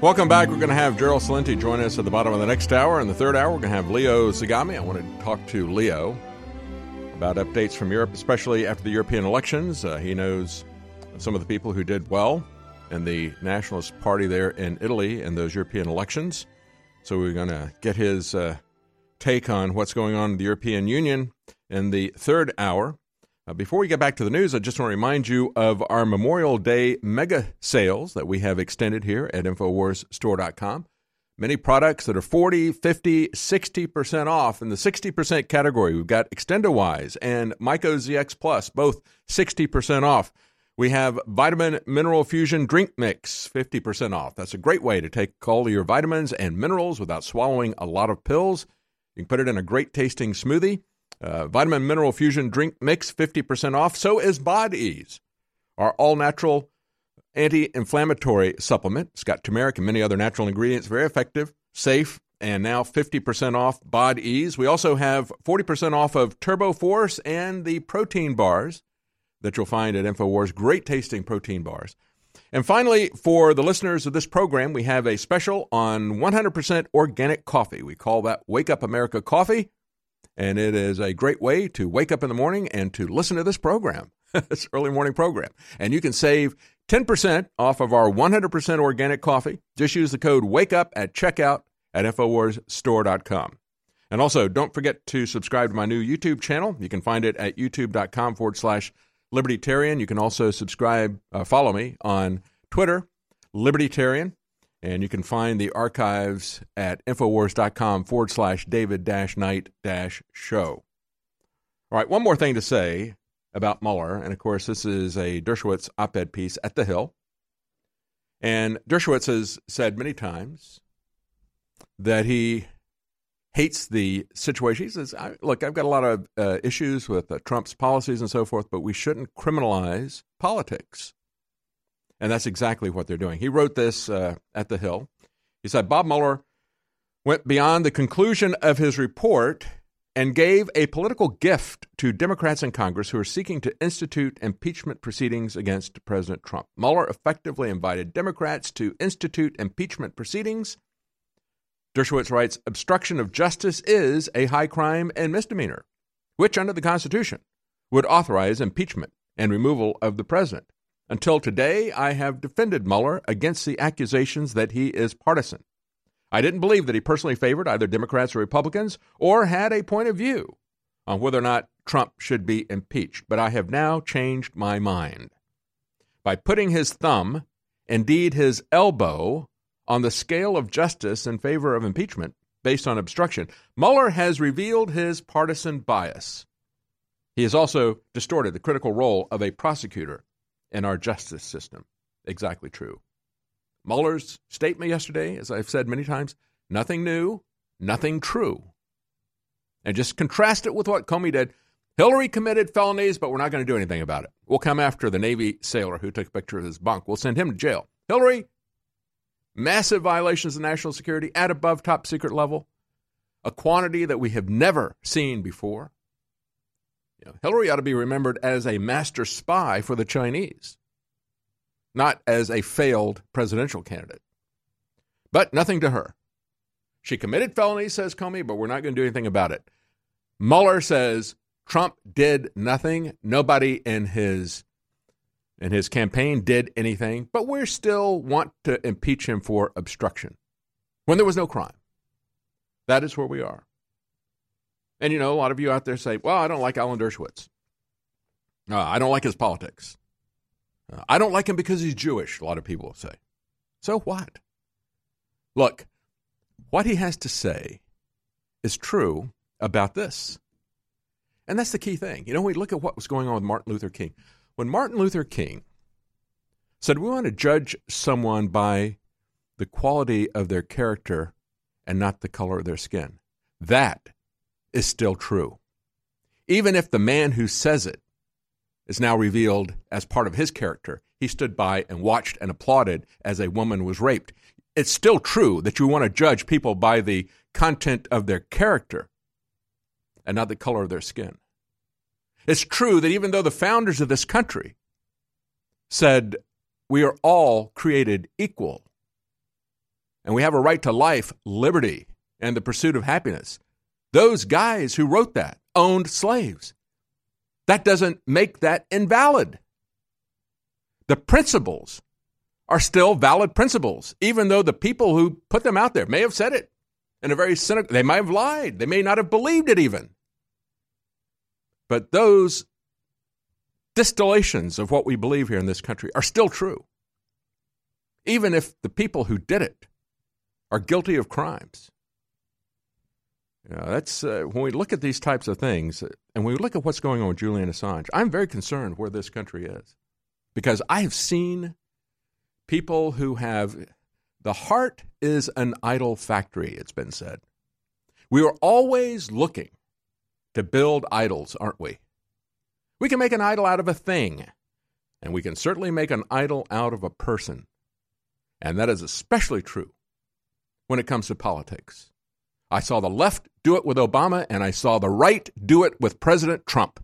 Welcome back. We're going to have Gerald Celente join us at the bottom of the next hour. In the third hour, we're going to have Leo Zagami. I want to talk to Leo about updates from Europe, especially after the European elections. Uh, he knows some of the people who did well in the Nationalist Party there in Italy in those European elections. So we're going to get his uh, take on what's going on in the European Union in the third hour. Uh, before we get back to the news, I just want to remind you of our Memorial Day mega sales that we have extended here at InfoWarsStore.com. Many products that are 40, 50, 60% off. In the 60% category, we've got ExtendoWise and Myco ZX Plus, both 60% off. We have Vitamin Mineral Fusion Drink Mix, 50% off. That's a great way to take all your vitamins and minerals without swallowing a lot of pills. You can put it in a great tasting smoothie. Uh, Vitamin Mineral Fusion Drink Mix, 50% off. So is Bodease, our all natural anti inflammatory supplement. It's got turmeric and many other natural ingredients, very effective, safe, and now 50% off Bodease. We also have 40% off of Turbo Force and the protein bars that you'll find at InfoWars. Great tasting protein bars. And finally, for the listeners of this program, we have a special on 100% organic coffee. We call that Wake Up America Coffee and it is a great way to wake up in the morning and to listen to this program, [laughs] this early morning program. And you can save 10% off of our 100% organic coffee. Just use the code WAKEUP at checkout at InfoWarsStore.com. And also, don't forget to subscribe to my new YouTube channel. You can find it at youtube.com forward slash libertarian. You can also subscribe, uh, follow me on Twitter, Libertarian. And you can find the archives at Infowars.com forward slash David dash Knight dash show. All right, one more thing to say about Mueller. And of course, this is a Dershowitz op ed piece at The Hill. And Dershowitz has said many times that he hates the situation. He says, Look, I've got a lot of uh, issues with uh, Trump's policies and so forth, but we shouldn't criminalize politics. And that's exactly what they're doing. He wrote this uh, at The Hill. He said, Bob Mueller went beyond the conclusion of his report and gave a political gift to Democrats in Congress who are seeking to institute impeachment proceedings against President Trump. Mueller effectively invited Democrats to institute impeachment proceedings. Dershowitz writes obstruction of justice is a high crime and misdemeanor, which under the Constitution would authorize impeachment and removal of the president. Until today, I have defended Mueller against the accusations that he is partisan. I didn't believe that he personally favored either Democrats or Republicans or had a point of view on whether or not Trump should be impeached, but I have now changed my mind. By putting his thumb, indeed his elbow, on the scale of justice in favor of impeachment based on obstruction, Mueller has revealed his partisan bias. He has also distorted the critical role of a prosecutor in our justice system. Exactly true. Mueller's statement yesterday, as I've said many times, nothing new, nothing true. And just contrast it with what Comey did. Hillary committed felonies, but we're not going to do anything about it. We'll come after the Navy sailor who took a picture of his bunk. We'll send him to jail. Hillary, massive violations of national security at above top secret level, a quantity that we have never seen before. You know, Hillary ought to be remembered as a master spy for the Chinese, not as a failed presidential candidate. But nothing to her. She committed felonies, says Comey, but we're not going to do anything about it. Mueller says Trump did nothing. Nobody in his in his campaign did anything, but we still want to impeach him for obstruction when there was no crime. That is where we are. And you know, a lot of you out there say, "Well, I don't like Alan Dershowitz. Uh, I don't like his politics. Uh, I don't like him because he's Jewish." A lot of people say. So what? Look, what he has to say is true about this. And that's the key thing. You know, we look at what was going on with Martin Luther King, when Martin Luther King said, We want to judge someone by the quality of their character and not the color of their skin, that is still true. Even if the man who says it is now revealed as part of his character, he stood by and watched and applauded as a woman was raped. It's still true that you want to judge people by the content of their character and not the color of their skin. It's true that even though the founders of this country said we are all created equal and we have a right to life, liberty, and the pursuit of happiness, those guys who wrote that owned slaves. That doesn't make that invalid. The principles are still valid principles, even though the people who put them out there may have said it in a very cynical, they might have lied. They may not have believed it even. But those distillations of what we believe here in this country are still true. Even if the people who did it are guilty of crimes. Know, that's uh, when we look at these types of things and we look at what's going on with Julian Assange, I'm very concerned where this country is because I have seen people who have the heart is an idol factory, it's been said. We are always looking to build idols, aren't we? We can make an idol out of a thing, and we can certainly make an idol out of a person. And that is especially true when it comes to politics. I saw the left do it with Obama, and I saw the right do it with President Trump.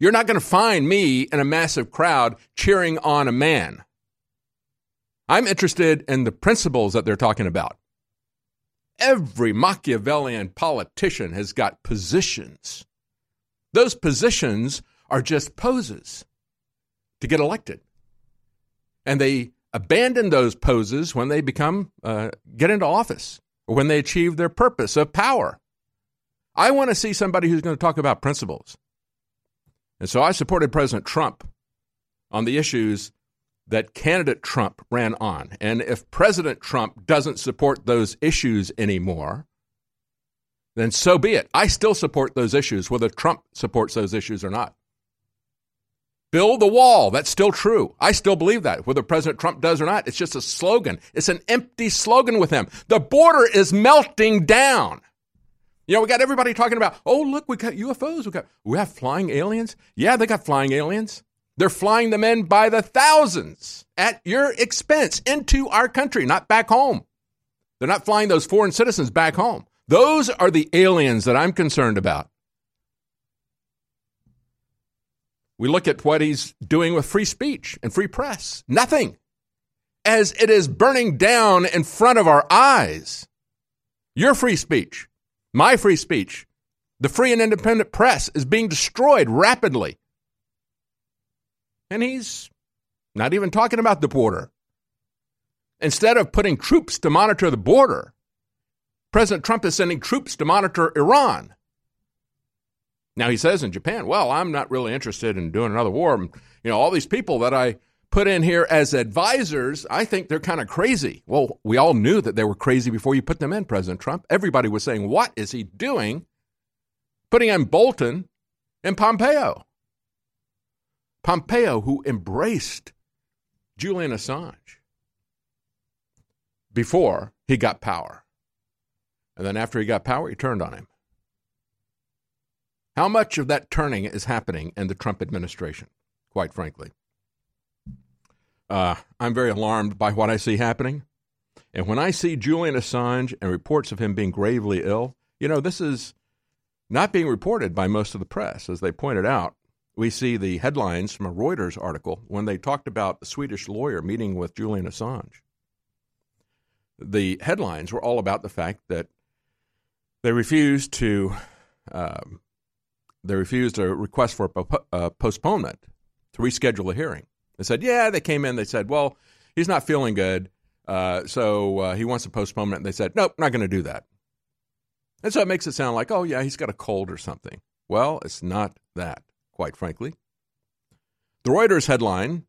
You're not going to find me in a massive crowd cheering on a man. I'm interested in the principles that they're talking about. Every Machiavellian politician has got positions. Those positions are just poses to get elected. And they abandon those poses when they become uh, get into office or when they achieve their purpose of power. I want to see somebody who's going to talk about principles. And so I supported President Trump on the issues that candidate Trump ran on. And if President Trump doesn't support those issues anymore, then so be it. I still support those issues, whether Trump supports those issues or not. Build the wall. That's still true. I still believe that, whether President Trump does or not. It's just a slogan. It's an empty slogan with him. The border is melting down. You know, we got everybody talking about, oh, look, we got UFOs. We got, we have flying aliens. Yeah, they got flying aliens. They're flying them in by the thousands at your expense into our country, not back home. They're not flying those foreign citizens back home. Those are the aliens that I'm concerned about. We look at what he's doing with free speech and free press. Nothing. As it is burning down in front of our eyes. Your free speech, my free speech, the free and independent press is being destroyed rapidly. And he's not even talking about the border. Instead of putting troops to monitor the border, President Trump is sending troops to monitor Iran. Now he says in Japan, well, I'm not really interested in doing another war. You know, all these people that I put in here as advisors, I think they're kind of crazy. Well, we all knew that they were crazy before you put them in, President Trump. Everybody was saying, what is he doing? Putting in Bolton and Pompeo. Pompeo, who embraced Julian Assange before he got power. And then after he got power, he turned on him. How much of that turning is happening in the Trump administration, quite frankly? Uh, I'm very alarmed by what I see happening. And when I see Julian Assange and reports of him being gravely ill, you know, this is not being reported by most of the press. As they pointed out, we see the headlines from a Reuters article when they talked about the Swedish lawyer meeting with Julian Assange. The headlines were all about the fact that they refused to um, they refused a request for a uh, postponement to reschedule a hearing. They said, yeah, they came in. They said, well, he's not feeling good, uh, so uh, he wants a postponement. And they said, nope, not going to do that. And so it makes it sound like, oh, yeah, he's got a cold or something. Well, it's not that, quite frankly. The Reuters headline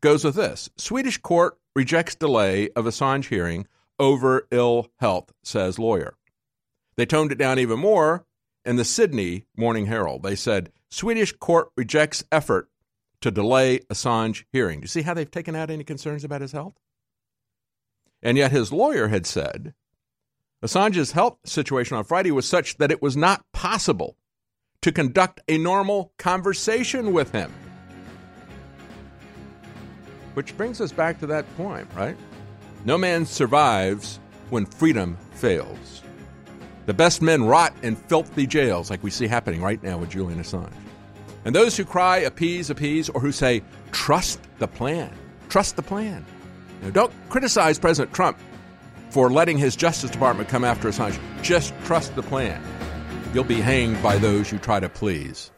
goes with this Swedish court rejects delay of Assange hearing over ill health, says lawyer. They toned it down even more in the Sydney Morning Herald. They said Swedish court rejects effort to delay Assange hearing. Do you see how they've taken out any concerns about his health? And yet his lawyer had said Assange's health situation on Friday was such that it was not possible to conduct a normal conversation with him. Which brings us back to that point, right? No man survives when freedom fails. The best men rot in filthy jails, like we see happening right now with Julian Assange. And those who cry, appease, appease, or who say, trust the plan, trust the plan. Now, don't criticize President Trump for letting his Justice Department come after Assange. Just trust the plan. You'll be hanged by those you try to please.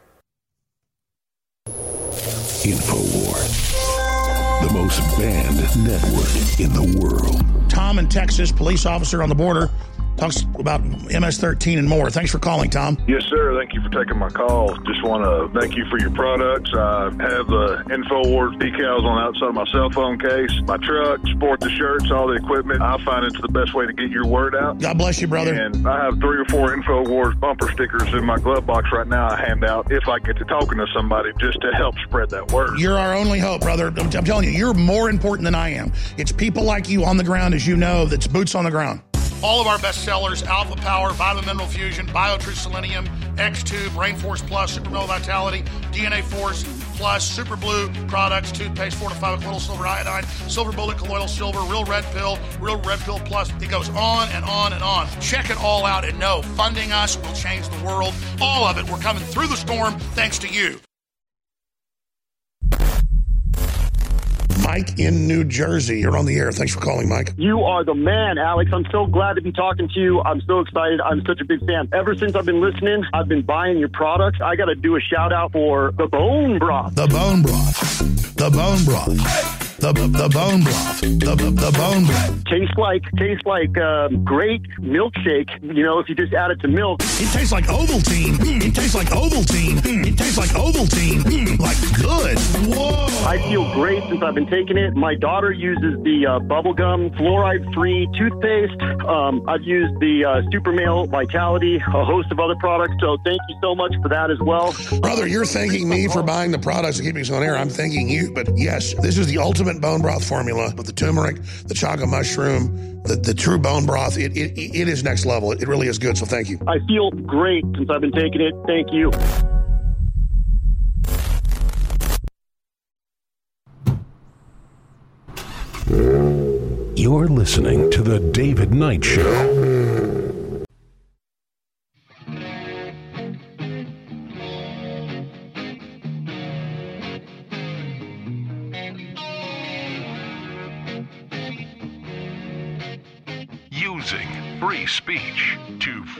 InfoWars, the most banned network in the world. Tom in Texas, police officer on the border, talks about MS-13 and more. Thanks for calling, Tom. Yes, sir. Thank you for taking my call. Just want to thank you for your products. I have the InfoWars decals on the outside of my cell phone case, my truck, sport the shirts, all the equipment. I find it's the best way to get your word out. God bless you, brother. And I have three or four InfoWars bumper stickers in my glove box right now. I hand out if I get to talking to somebody just to help spread that word. You're our only hope, brother. I'm, I'm telling you, you're more important than I am. It's people like you on the ground, as you know, that's boots on the ground. All of our best sellers Alpha Power, Vitamin Mineral Fusion, BioTrue Selenium, X-Tube, Brain Force Plus, Super Male Vitality, DNA Force Plus, Super Blue products, toothpaste, fortified with little silver iodine, silver bullet, colloidal silver, real red pill, real red pill plus. It goes on and on and on. Check it all out and know funding us will change the world. All of it. We're coming through the storm thanks to you. Mike in New Jersey. You're on the air. Thanks for calling, Mike. You are the man, Alex. I'm so glad to be talking to you. I'm so excited. I'm such a big fan. Ever since I've been listening, I've been buying your products. I got to do a shout out for the bone broth. The bone broth. The bone broth. The, the, the bone broth. The, the, the bone broth. Tastes like tastes like um, great milkshake. You know, if you just add it to milk. It tastes like Ovaltine. Mm, It tastes like Ovaltine. Mm, It tastes like Ovaltine. Mm, Like good. Whoa. I feel great since I've been taking it. My daughter uses the uh, bubblegum fluoride-free toothpaste. Um, I've used the uh, Super Male Vitality, a host of other products. So thank you so much for that as well. Brother, you're thanking me for buying the products and keeping us on air. I'm thanking you. But yes, this is the ultimate bone broth formula with the turmeric, the chaga mushroom, the, the true bone broth. It, it, it is next level. It really is good. So thank you. I feel great since I've been taking it. Thank you. You're listening to The David Knight Show.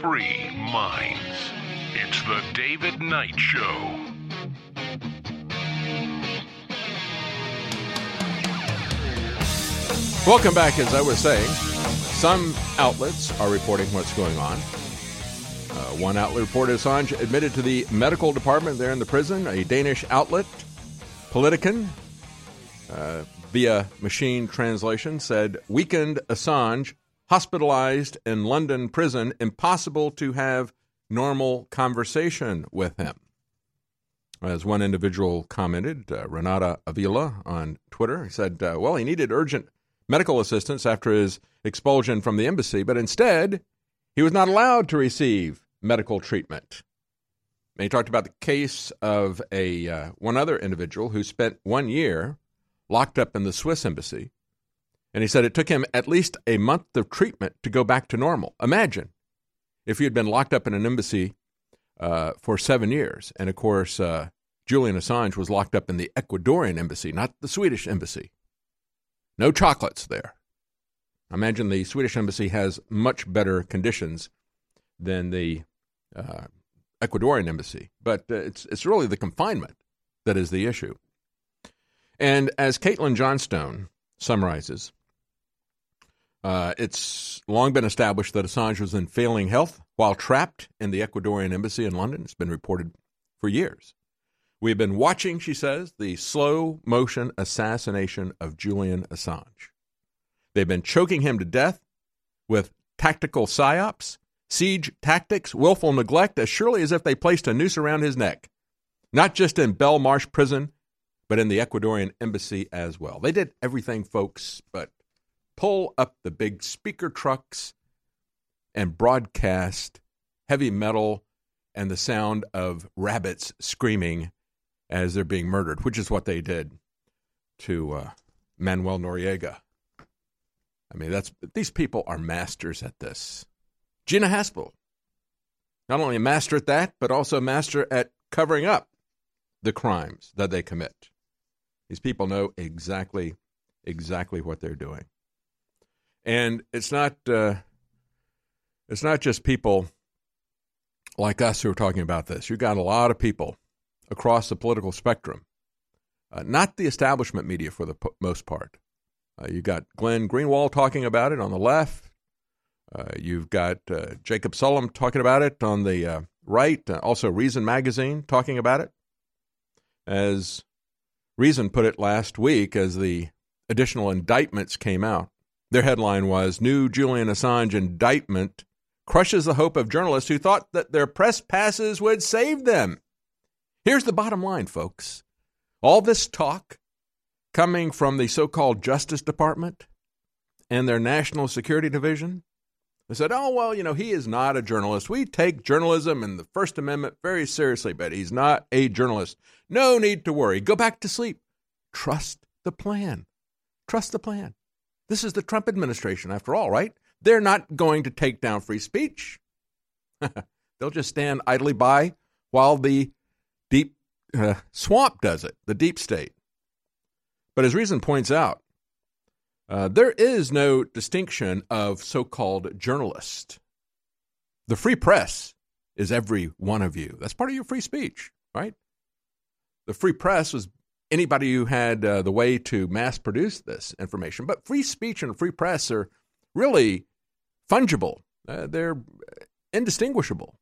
Free minds. It's The David Knight Show. Welcome back. As I was saying, some outlets are reporting what's going on. Uh, one outlet reported Assange admitted to the medical department there in the prison. A Danish outlet, Politiken, uh, via machine translation, said weakened Assange hospitalized in London prison, impossible to have normal conversation with him. As one individual commented, uh, Renata Avila on Twitter, he said, uh, well, he needed urgent medical assistance after his expulsion from the embassy, but instead, he was not allowed to receive medical treatment. And he talked about the case of a uh, one other individual who spent one year locked up in the Swiss embassy, and he said it took him at least a month of treatment to go back to normal. Imagine if he had been locked up in an embassy uh, for seven years, and of course, uh, Julian Assange was locked up in the Ecuadorian embassy, not the Swedish embassy. No chocolates there. Imagine the Swedish embassy has much better conditions than the uh, Ecuadorian embassy, but uh, it's it's really the confinement that is the issue. And as Caitlin Johnstone summarizes, uh, it's long been established that Assange was in failing health while trapped in the Ecuadorian embassy in London. It's been reported for years. We've been watching, she says, the slow motion assassination of Julian Assange. They've been choking him to death with tactical psyops, siege tactics, willful neglect, as surely as if they placed a noose around his neck. Not just in Belmarsh prison, but in the Ecuadorian embassy as well. They did everything, folks, but pull up the big speaker trucks and broadcast heavy metal and the sound of rabbits screaming as they're being murdered, which is what they did to uh, Manuel Noriega. I mean, that's these people are masters at this. Gina Haspel, not only a master at that, but also a master at covering up the crimes that they commit. These people know exactly, exactly what they're doing, and it's not, uh, it's not just people like us who are talking about this. You've got a lot of people across the political spectrum, uh, not the establishment media for the most part. Uh, you got Glenn Greenwald talking about it on the left. Uh, you've got uh, Jacob Sullum talking about it on the uh, right. Uh, also, Reason Magazine talking about it. As Reason put it last week, as the additional indictments came out, their headline was New Julian Assange Indictment Crushes the Hope of Journalists Who Thought That Their Press Passes Would Save Them. Here's the bottom line, folks. All this talk coming from the so called Justice Department and their National Security Division. They said, oh, well, you know, he is not a journalist. We take journalism and the First Amendment very seriously, but he's not a journalist. No need to worry. Go back to sleep. Trust the plan. Trust the plan. This is the Trump administration, after all, right? They're not going to take down free speech. [laughs] They'll just stand idly by while the deep uh, swamp does it, the deep state. But as Reason points out, uh, there is no distinction of so called journalist. The free press is every one of you. That's part of your free speech, right? The free press was anybody who had uh, the way to mass produce this information. But free speech and free press are really fungible, uh, they're indistinguishable.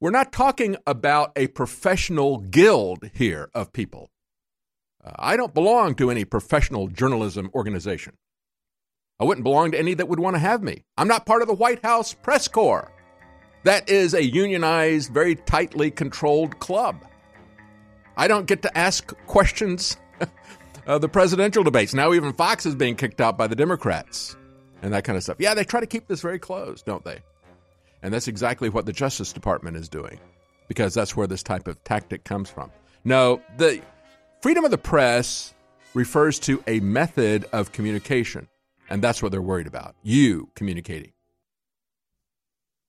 We're not talking about a professional guild here of people. Uh, I don't belong to any professional journalism organization. I wouldn't belong to any that would want to have me. I'm not part of the White House press corps. That is a unionized, very tightly controlled club. I don't get to ask questions [laughs] of the presidential debates. Now, even Fox is being kicked out by the Democrats and that kind of stuff. Yeah, they try to keep this very close, don't they? And that's exactly what the Justice Department is doing because that's where this type of tactic comes from. No, the freedom of the press refers to a method of communication, and that's what they're worried about you communicating.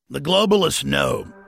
The globalists know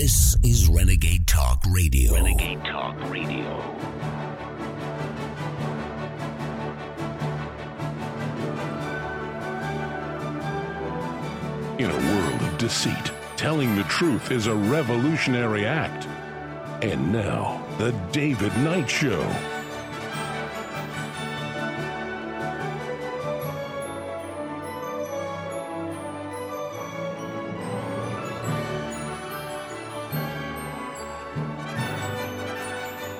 This is Renegade Talk Radio. Renegade Talk Radio. In a world of deceit, telling the truth is a revolutionary act. And now, The David Knight Show.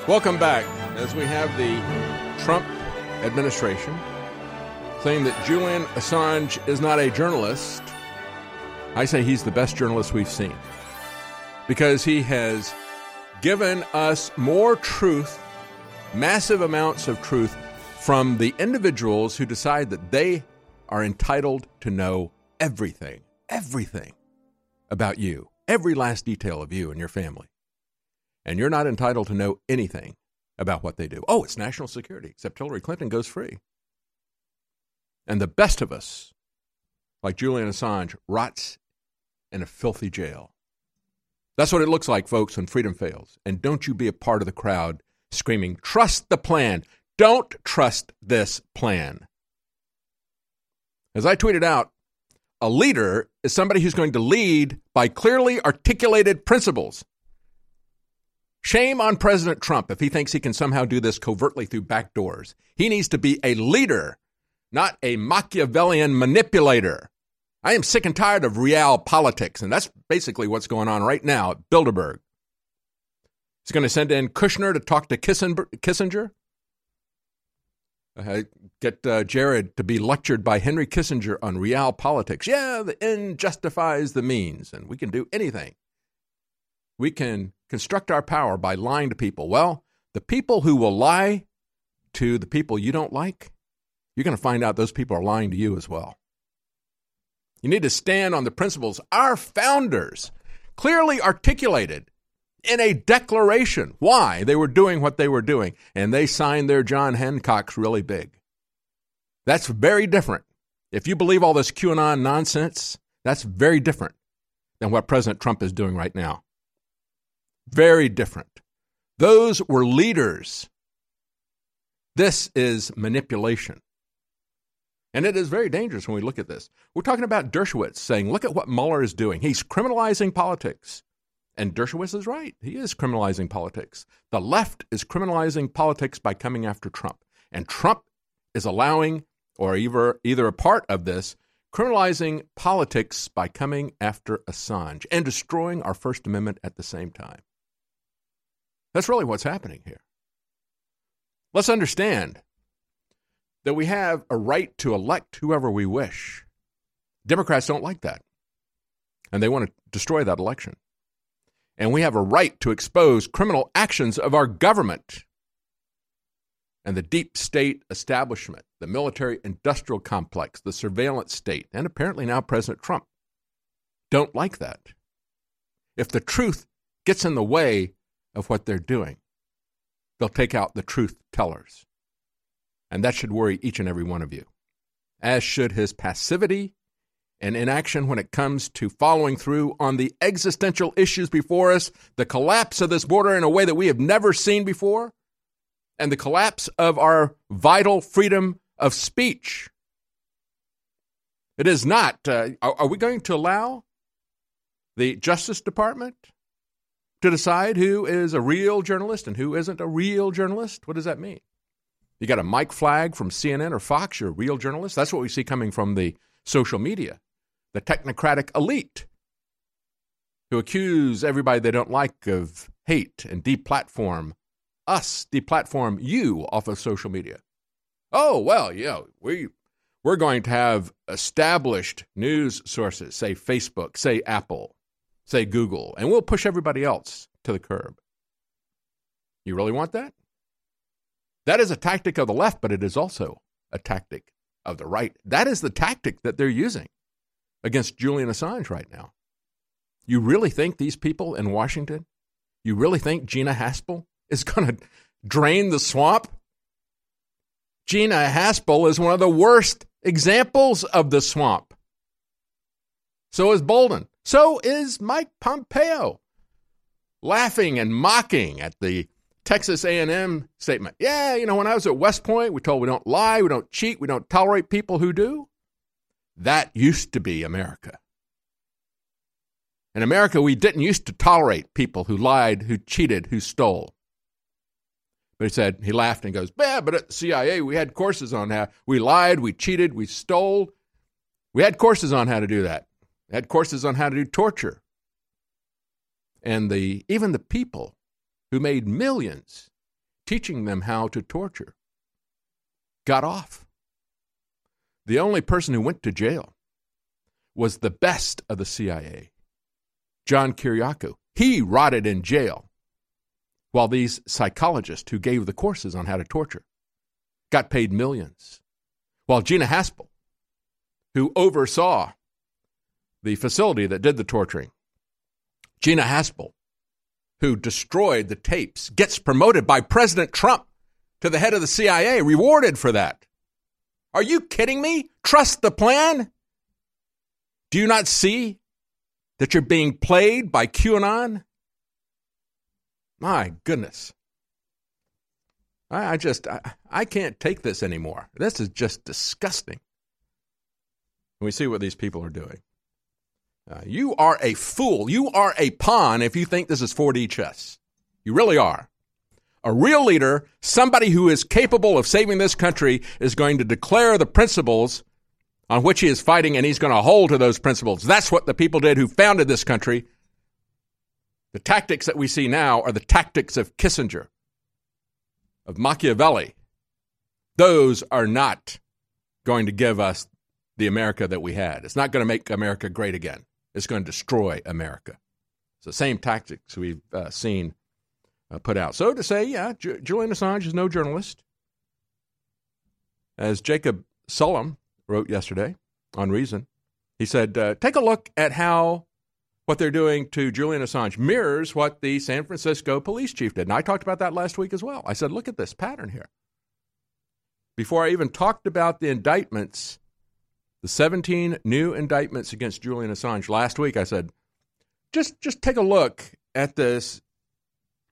Welcome back as we have the Trump administration saying that Julian Assange is not a journalist. I say he's the best journalist we've seen because he has given us more truth, massive amounts of truth from the individuals who decide that they are entitled to know everything, everything about you, every last detail of you and your family. And you're not entitled to know anything about what they do. Oh, it's national security, except Hillary Clinton goes free. And the best of us, like Julian Assange, rots in a filthy jail. That's what it looks like, folks, when freedom fails. And don't you be a part of the crowd screaming, trust the plan. Don't trust this plan. As I tweeted out, a leader is somebody who's going to lead by clearly articulated principles. Shame on President Trump if he thinks he can somehow do this covertly through back doors. He needs to be a leader, not a Machiavellian manipulator. I am sick and tired of real politics, and that's basically what's going on right now at Bilderberg. He's going to send in Kushner to talk to Kissinger. Uh, get uh, Jared to be lectured by Henry Kissinger on real politics. Yeah, the end justifies the means, and we can do anything. We can construct our power by lying to people. Well, the people who will lie to the people you don't like, you're going to find out those people are lying to you as well. You need to stand on the principles our founders clearly articulated in a declaration why they were doing what they were doing, and they signed their John Hancocks really big. That's very different. If you believe all this QAnon nonsense, that's very different than what President Trump is doing right now. Very different. Those were leaders. This is manipulation. And it is very dangerous when we look at this. We're talking about Dershowitz saying, look at what Mueller is doing. He's criminalizing politics. And Dershowitz is right. He is criminalizing politics. The left is criminalizing politics by coming after Trump. And Trump is allowing, or either, either a part of this, criminalizing politics by coming after Assange and destroying our First Amendment at the same time. That's really what's happening here. Let's understand that we have a right to elect whoever we wish. Democrats don't like that, and they want to destroy that election. And we have a right to expose criminal actions of our government. and the deep state establishment, the military industrial complex, the surveillance state, and apparently now President Trump don't like that. If the truth gets in the way of what they're doing, they'll take out the truth tellers. And that should worry each and every one of you, as should his passivity and inaction when it comes to following through on the existential issues before us, the collapse of this border in a way that we have never seen before, and the collapse of our vital freedom of speech. It is not. Uh, are, are we going to allow the Justice Department to decide who is a real journalist and who isn't a real journalist? What does that mean? You got a mic flag from CNN or Fox, you're a real journalist? That's what we see coming from the social media, the technocratic elite who accuse everybody they don't like of hate and deplatform us, deplatform you off of social media. Oh, well, you know, we we're going to have established news sources, say Facebook, say Apple, say Google, and we'll push everybody else to the curb. You really want that? That is a tactic of the left, but it is also a tactic of the right. That is the tactic that they're using against Julian Assange right now. You really think these people in Washington, you really think Gina Haspel is [laughs] going to drain the swamp? Gina Haspel is one of the worst examples of the swamp. So is Bolton. So is Mike Pompeo. Laughing and mocking at the Texas A&M statement. Yeah, you know, when I was at West Point, we told we don't lie, we don't cheat, we don't tolerate people who do. That used to be America. In America, we didn't used to tolerate people who lied, who cheated, who stole. But he said, he laughed and goes, Yeah, but at the CIA, we had courses on how we lied, we cheated, we stole. We had courses on how to do that. Had courses on how to do torture. And the even the people who made millions teaching them how to torture got off. The only person who went to jail was the best of the CIA, John Kiriakou. He rotted in jail while these psychologists who gave the courses on how to torture got paid millions. While Gina Haspel, who oversaw the facility that did the torturing, Gina Haspel, who destroyed the tapes, gets promoted by President Trump to the head of the CIA, rewarded for that. Are you kidding me? Trust the plan? Do you not see that you're being played by QAnon? My goodness. I, I just, I, I can't take this anymore. This is just disgusting. We see what these people are doing. Uh, you are a fool. You are a pawn if you think this is 4D chess. You really are. A real leader, somebody who is capable of saving this country, is going to declare the principles on which he is fighting and he's going to hold to those principles. That's what the people did who founded this country. The tactics that we see now are the tactics of Kissinger, of Machiavelli. Those are not going to give us the America that we had. It's not going to make America great again. It's going to destroy America. It's the same tactics we've uh, seen uh, put out. So to say, yeah, J- Julian Assange is no journalist. As Jacob Sullum wrote yesterday on Reason, he said, uh, take a look at how what they're doing to Julian Assange mirrors what the San Francisco police chief did. And I talked about that last week as well. I said, look at this pattern here. Before I even talked about the indictments, the 17 new indictments against Julian Assange last week, I said, just just take a look at this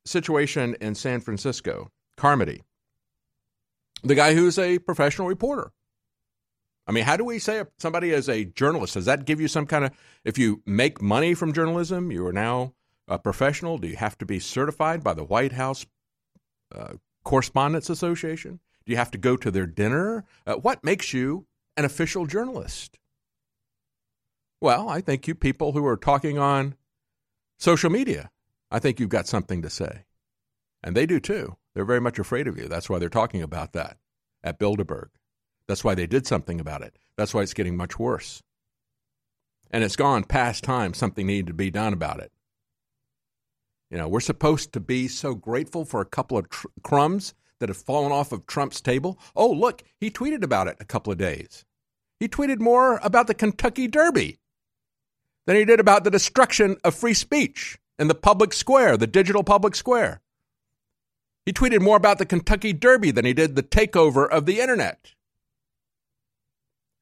situation in San Francisco. Carmody, the guy who's a professional reporter. I mean, how do we say somebody is a journalist? Does that give you some kind of, if you make money from journalism, you are now a professional? Do you have to be certified by the White House uh, Correspondents Association? Do you have to go to their dinner? Uh, what makes you an official journalist? Well, I think you people who are talking on social media, I think you've got something to say. And they do too. They're very much afraid of you. That's why they're talking about that at Bilderberg. That's why they did something about it. That's why it's getting much worse. And it's gone past time. Something needed to be done about it. You know, we're supposed to be so grateful for a couple of tr- crumbs that have fallen off of Trump's table? Oh, look, he tweeted about it a couple of days. He tweeted more about the Kentucky Derby than he did about the destruction of free speech in the public square, the digital public square. He tweeted more about the Kentucky Derby than he did the takeover of the internet.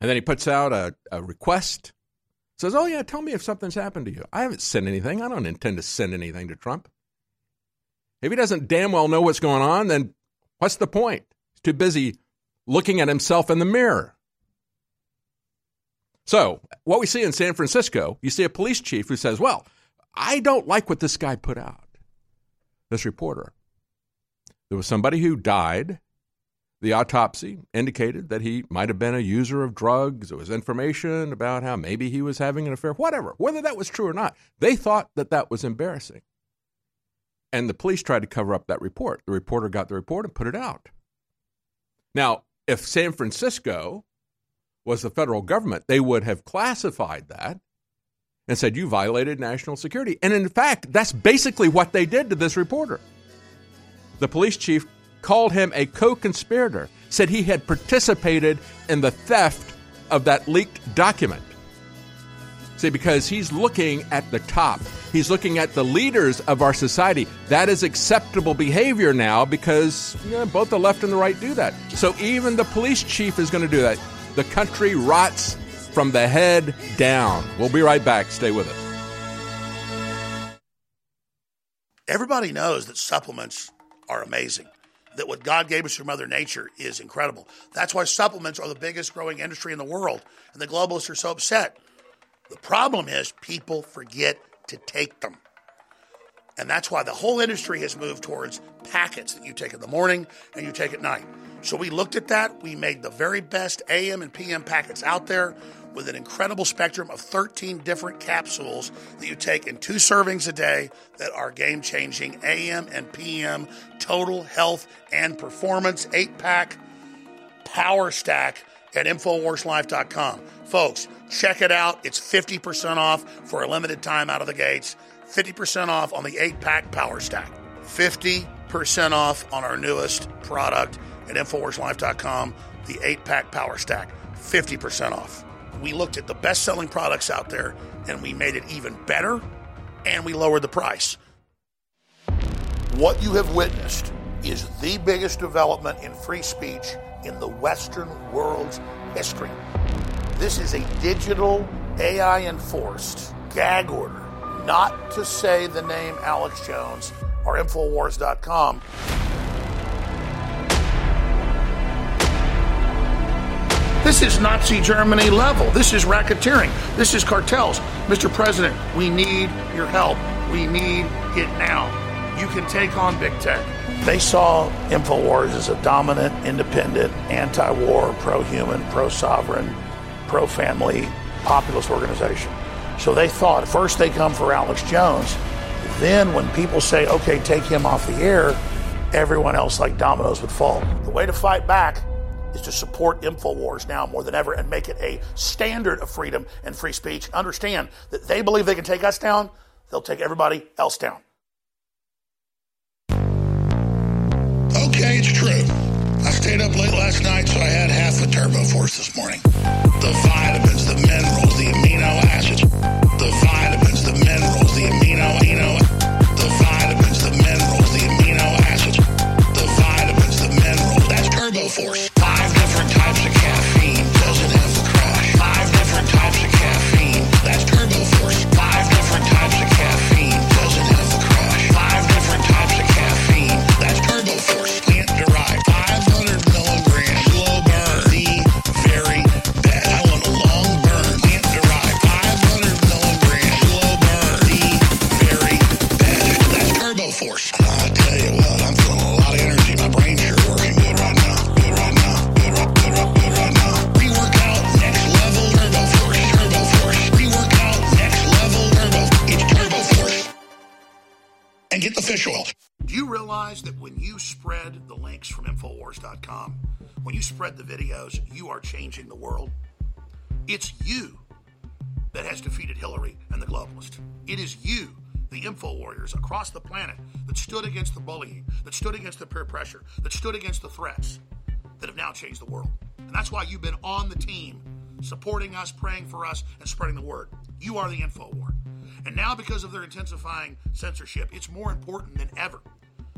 And then he puts out a, a request, says, Oh, yeah, tell me if something's happened to you. I haven't sent anything. I don't intend to send anything to Trump. If he doesn't damn well know what's going on, then what's the point? He's too busy looking at himself in the mirror. So, what we see in San Francisco, you see a police chief who says, Well, I don't like what this guy put out, this reporter. There was somebody who died. The autopsy indicated that he might have been a user of drugs. There was information about how maybe he was having an affair, whatever. Whether that was true or not, they thought that that was embarrassing. And the police tried to cover up that report. The reporter got the report and put it out. Now, if San Francisco was the federal government, they would have classified that and said, You violated national security. And in fact, that's basically what they did to this reporter. The police chief called him a co conspirator, said he had participated in the theft of that leaked document. See, because he's looking at the top, he's looking at the leaders of our society. That is acceptable behavior now because you know, both the left and the right do that. So even the police chief is going to do that. The country rots from the head down. We'll be right back. Stay with us. Everybody knows that supplements are amazing. That what God gave us from Mother Nature is incredible. That's why supplements are the biggest growing industry in the world, and the globalists are so upset. The problem is people forget to take them. And that's why the whole industry has moved towards packets that you take in the morning and you take at night. So we looked at that. We made the very best AM and PM packets out there with an incredible spectrum of 13 different capsules that you take in two servings a day that are game changing AM and PM total health and performance eight pack power stack at InfoWarsLife.com. Folks, check it out. It's 50% off for a limited time out of the gates. 50% off on the eight pack power stack. 50% off on our newest product at InfoWarsLife.com, the eight pack power stack. 50% off. We looked at the best selling products out there and we made it even better and we lowered the price. What you have witnessed is the biggest development in free speech in the Western world's history. This is a digital, AI enforced gag order not to say the name Alex Jones or Infowars.com. This is Nazi Germany level. This is racketeering. This is cartels. Mr. President, we need your help. We need it now. You can take on big tech. They saw InfoWars as a dominant, independent, anti war, pro human, pro sovereign, pro family, populist organization. So they thought first they come for Alex Jones. Then, when people say, okay, take him off the air, everyone else, like dominoes, would fall. The way to fight back is to support InfoWars now more than ever and make it a standard of freedom and free speech. Understand that they believe they can take us down, they'll take everybody else down. Okay, it's true. I stayed up late last night, so I had half the Turbo Force this morning. The vitamins, the minerals, the amino acids. The vitamins, the minerals, the amino, amino. The vitamins, the minerals, the amino acids. The vitamins, the minerals. That's Turbo Force. When you spread the videos, you are changing the world? It's you that has defeated Hillary and the globalists. It is you the info warriors across the planet that stood against the bullying, that stood against the peer pressure, that stood against the threats, that have now changed the world. And that's why you've been on the team, supporting us, praying for us, and spreading the word. You are the info war. And now, because of their intensifying censorship, it's more important than ever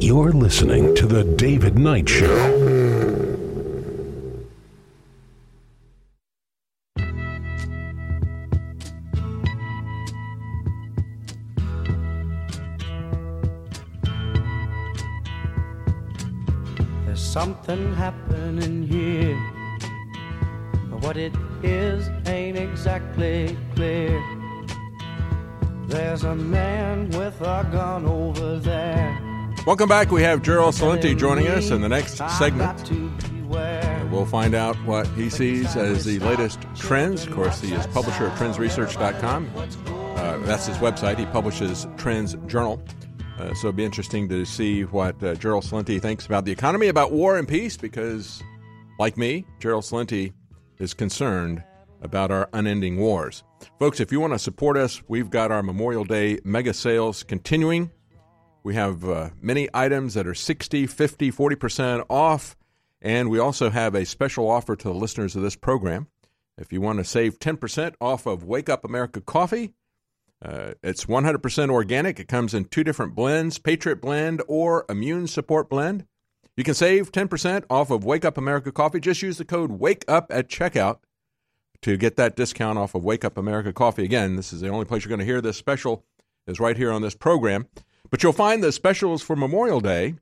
You're listening to The David Knight Show. There's something happening here. But what it is ain't exactly clear. There's a man with a gun over there. Welcome back. We have Gerald Celente joining us in the next segment. We'll find out what he sees as the latest trends. Of course, he is publisher of trendsresearch.com. Uh, that's his website. He publishes Trends Journal. Uh, so it'll be interesting to see what uh, Gerald Celente thinks about the economy, about war and peace, because, like me, Gerald Celente is concerned about our unending wars. Folks, if you want to support us, we've got our Memorial Day mega sales continuing. We have uh, many items that are 60, 50, 40% off. And we also have a special offer to the listeners of this program. If you want to save 10% off of Wake Up America coffee, uh, it's 100% organic. It comes in two different blends Patriot Blend or Immune Support Blend. You can save 10% off of Wake Up America coffee. Just use the code WAKE UP at checkout to get that discount off of Wake Up America coffee. Again, this is the only place you're going to hear this special is right here on this program. But you'll find the specials for Memorial Day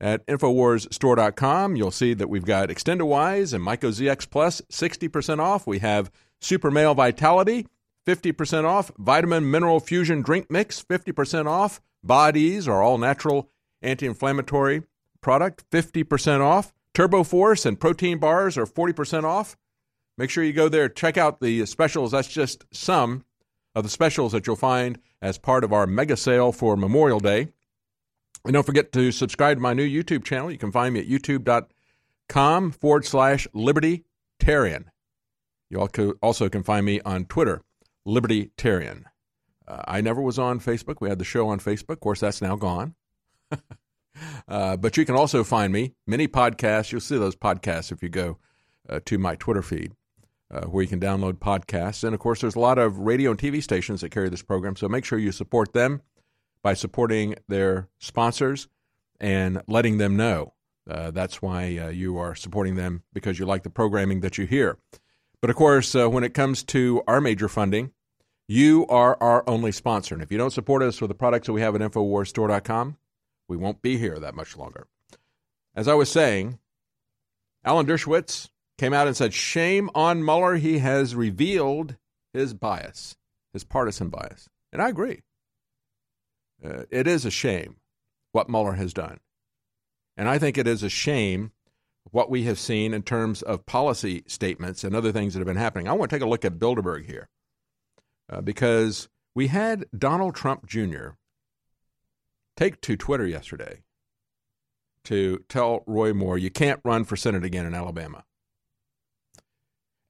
at InfoWarsStore.com. You'll see that we've got Extendawise and Myco ZX Plus 60% off. We have Super Male Vitality 50% off. Vitamin Mineral Fusion Drink Mix 50% off. Bodease are all natural anti inflammatory product 50% off. Turbo Force and protein bars are 40% off. Make sure you go there, check out the specials. That's just some of the specials that you'll find as part of our mega sale for Memorial Day. And don't forget to subscribe to my new YouTube channel. You can find me at youtube.com forward slash libertarian. You also can find me on Twitter, libertarian. Uh, I never was on Facebook. We had the show on Facebook. Of course, that's now gone. [laughs] uh, but you can also find me, many podcasts. You'll see those podcasts if you go uh, to my Twitter feed. Uh, where you can download podcasts. And of course, there's a lot of radio and TV stations that carry this program, so make sure you support them by supporting their sponsors and letting them know. Uh, that's why uh, you are supporting them because you like the programming that you hear. But of course, uh, when it comes to our major funding, you are our only sponsor. And if you don't support us with the products that we have at InfoWarsStore.com, we won't be here that much longer. As I was saying, Alan Dershowitz came out and said, Shame on Mueller. He has revealed his bias, his partisan bias. And I agree. Uh, it is a shame what Mueller has done. And I think it is a shame what we have seen in terms of policy statements and other things that have been happening. I want to take a look at Bilderberg here uh, because we had Donald Trump Jr. take to Twitter yesterday to tell Roy Moore, you can't run for Senate again in Alabama.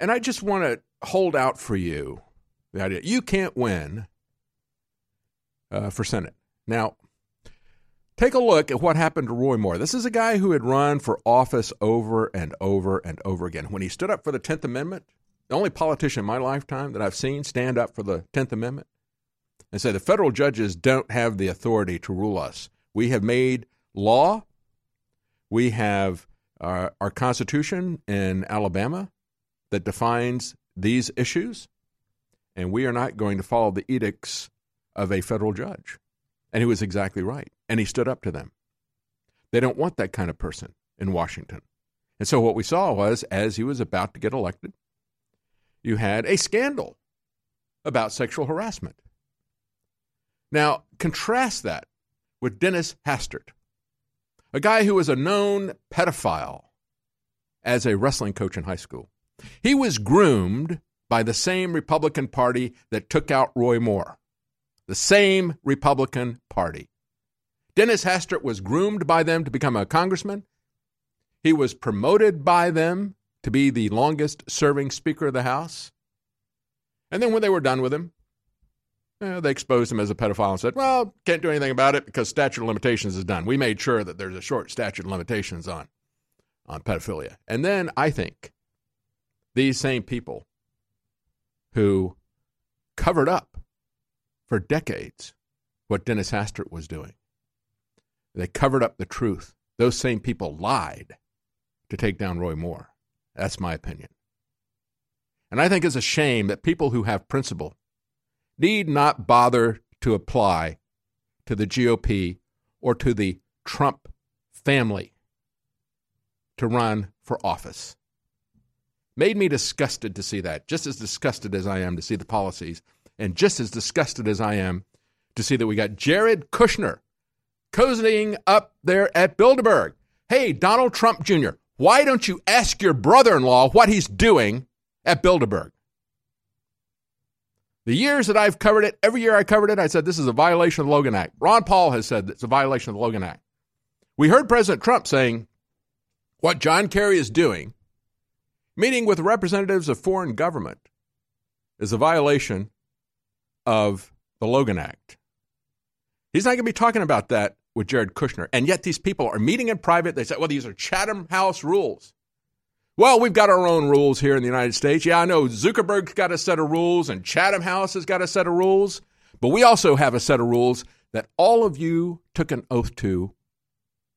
And I just want to hold out for you the idea you can't win uh, for Senate. Now, take a look at what happened to Roy Moore. This is a guy who had run for office over and over and over again. When he stood up for the 10th Amendment, the only politician in my lifetime that I've seen stand up for the 10th Amendment and say the federal judges don't have the authority to rule us. We have made law, we have our, our Constitution in Alabama that defines these issues, and we are not going to follow the edicts of a federal judge. And he was exactly right. And he stood up to them. They don't want that kind of person in Washington. And so what we saw was, as he was about to get elected, you had a scandal about sexual harassment. Now, contrast that with Dennis Hastert, a guy who was a known pedophile as a wrestling coach in high school. He was groomed by the same Republican Party that took out Roy Moore, the same Republican Party. Dennis Hastert was groomed by them to become a congressman. He was promoted by them to be the longest serving Speaker of the House. And then when they were done with him, eh, they exposed him as a pedophile and said, well, can't do anything about it because statute of limitations is done. We made sure that there's a short statute of limitations on, on pedophilia. And then I think these same people who covered up for decades what Dennis Hastert was doing, they covered up the truth. Those same people lied to take down Roy Moore. That's my opinion. And I think it's a shame that people who have principle need not bother to apply to the GOP or to the Trump family to run for office. Made me disgusted to see that, just as disgusted as I am to see the policies, and just as disgusted as I am to see that we got Jared Kushner cozying up there at Bilderberg. Hey, Donald Trump Jr., why don't you ask your brother in law what he's doing at Bilderberg? The years that I've covered it, every year I covered it, I said this is a violation of the Logan Act. Ron Paul has said it's a violation of the Logan Act. We heard President Trump saying what John Kerry is doing, meeting with representatives of foreign government, is a violation of the Logan Act. He's not going to be talking about that with Jared Kushner. And yet these people are meeting in private. They say, well, these are Chatham House rules. Well, we've got our own rules here in the United States. Yeah, I know Zuckerberg's got a set of rules and Chatham House has got a set of rules, but we also have a set of rules that all of you took an oath to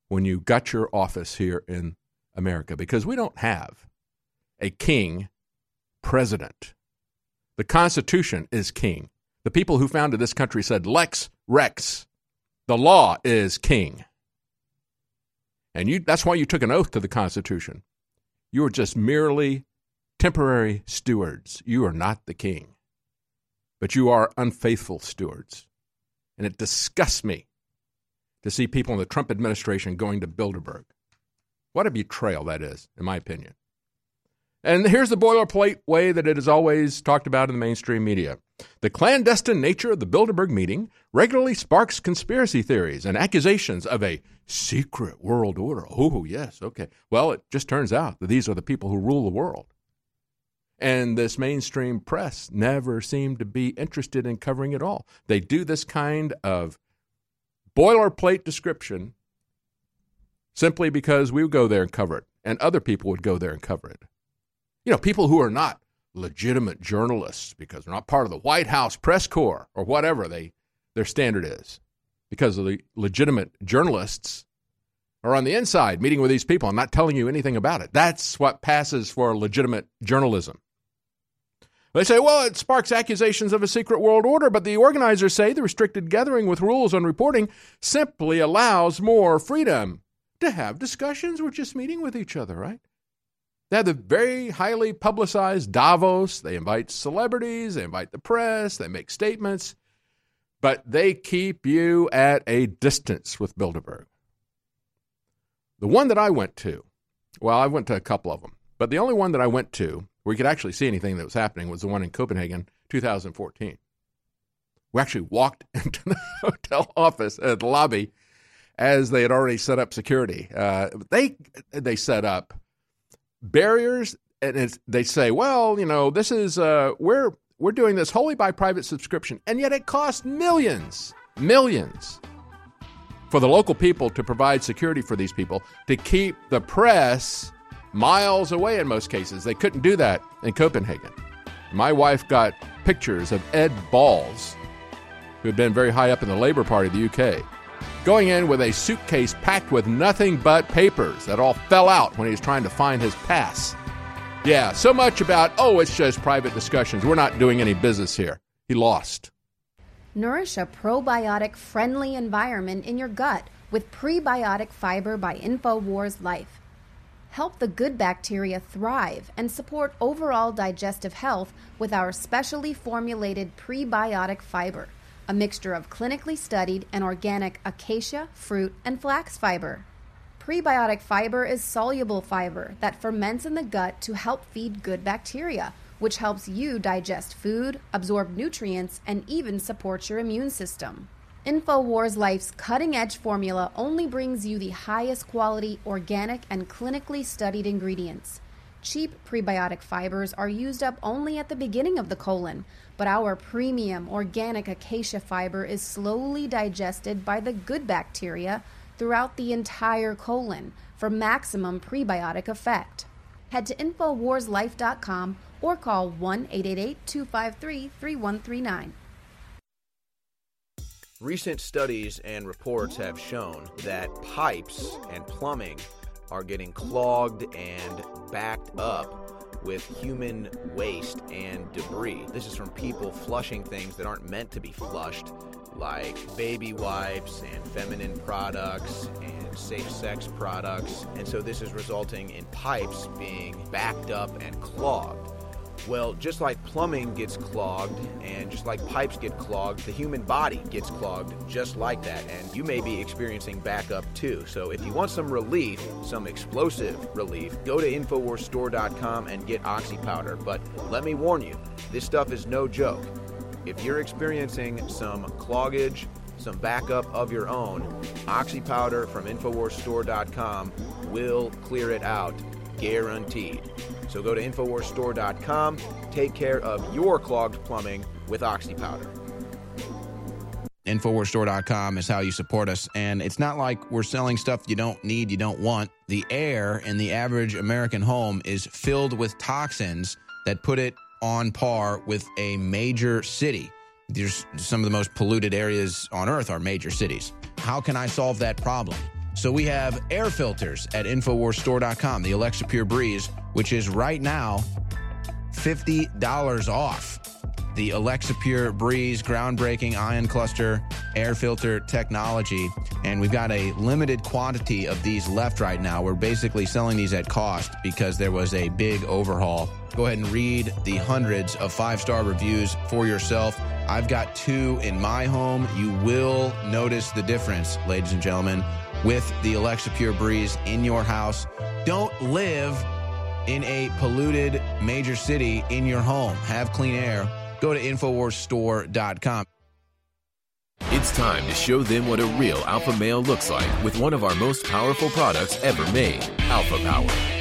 when you got your office here in America because we don't have a king president. The Constitution is king. The people who founded this country said Lex Rex. The law is king. And you, that's why you took an oath to the Constitution. You are just merely temporary stewards. You are not the king. But you are unfaithful stewards. And it disgusts me to see people in the Trump administration going to Bilderberg. What a betrayal that is, in my opinion. And here's the boilerplate way that it is always talked about in the mainstream media. The clandestine nature of the Bilderberg meeting regularly sparks conspiracy theories and accusations of a secret world order. Oh, yes, okay. Well, it just turns out that these are the people who rule the world. And this mainstream press never seemed to be interested in covering it all. They do this kind of boilerplate description simply because we would go there and cover it, and other people would go there and cover it. You know, people who are not legitimate journalists because they're not part of the White House press corps or whatever they their standard is. Because the legitimate journalists are on the inside meeting with these people and not telling you anything about it. That's what passes for legitimate journalism. They say, well, it sparks accusations of a secret world order, but the organizers say the restricted gathering with rules on reporting simply allows more freedom to have discussions. We're just meeting with each other, right? They have the very highly publicized Davos. They invite celebrities, they invite the press, they make statements, but they keep you at a distance with Bilderberg. The one that I went to, well, I went to a couple of them, but the only one that I went to where you could actually see anything that was happening was the one in Copenhagen, 2014. We actually walked [laughs] into the hotel office at the lobby as they had already set up security. Uh, they they set up barriers, and they say, well, you know, this is uh, we're we're doing this wholly by private subscription, and yet it costs millions, millions for the local people to provide security for these people to keep the press miles away in most cases. They couldn't do that in Copenhagen. My wife got pictures of Ed Balls, who had been very high up in the Labour Party of the UK, going in with a suitcase packed with nothing but papers that all fell out when he was trying to find his pass. Yeah, so much about, oh, it's just private discussions. We're not doing any business here. He lost. Nourish a probiotic friendly environment in your gut with prebiotic fiber by InfoWars Life. Help the good bacteria thrive and support overall digestive health with our specially formulated prebiotic fiber, a mixture of clinically studied and organic acacia, fruit, and flax fiber. Prebiotic fiber is soluble fiber that ferments in the gut to help feed good bacteria, which helps you digest food, absorb nutrients, and even support your immune system. InfoWars Life's cutting edge formula only brings you the highest quality, organic, and clinically studied ingredients. Cheap prebiotic fibers are used up only at the beginning of the colon, but our premium organic acacia fiber is slowly digested by the good bacteria throughout the entire colon for maximum prebiotic effect. Head to InfoWarsLife.com or call 1 888 253 3139. Recent studies and reports have shown that pipes and plumbing are getting clogged and backed up with human waste and debris. This is from people flushing things that aren't meant to be flushed, like baby wipes and feminine products and safe sex products. And so this is resulting in pipes being backed up and clogged. Well, just like plumbing gets clogged and just like pipes get clogged, the human body gets clogged just like that. And you may be experiencing backup too. So if you want some relief, some explosive relief, go to InfoWarsStore.com and get Oxy Powder. But let me warn you, this stuff is no joke. If you're experiencing some cloggage, some backup of your own, Oxy Powder from InfoWarsStore.com will clear it out, guaranteed. So go to InfoWarsStore.com, take care of your clogged plumbing with Oxy Powder. Infowarsstore.com is how you support us. And it's not like we're selling stuff you don't need, you don't want. The air in the average American home is filled with toxins that put it on par with a major city. There's some of the most polluted areas on earth are major cities. How can I solve that problem? So we have air filters at InfoWarsStore.com, the Alexa Pure Breeze, which is right now $50 off. The Alexa Pure Breeze groundbreaking ion cluster air filter technology. And we've got a limited quantity of these left right now. We're basically selling these at cost because there was a big overhaul. Go ahead and read the hundreds of five star reviews for yourself. I've got two in my home. You will notice the difference, ladies and gentlemen, with the Alexa Pure Breeze in your house. Don't live in a polluted major city in your home. Have clean air. Go to InfoWarsStore.com. It's time to show them what a real alpha male looks like with one of our most powerful products ever made, Alpha Power.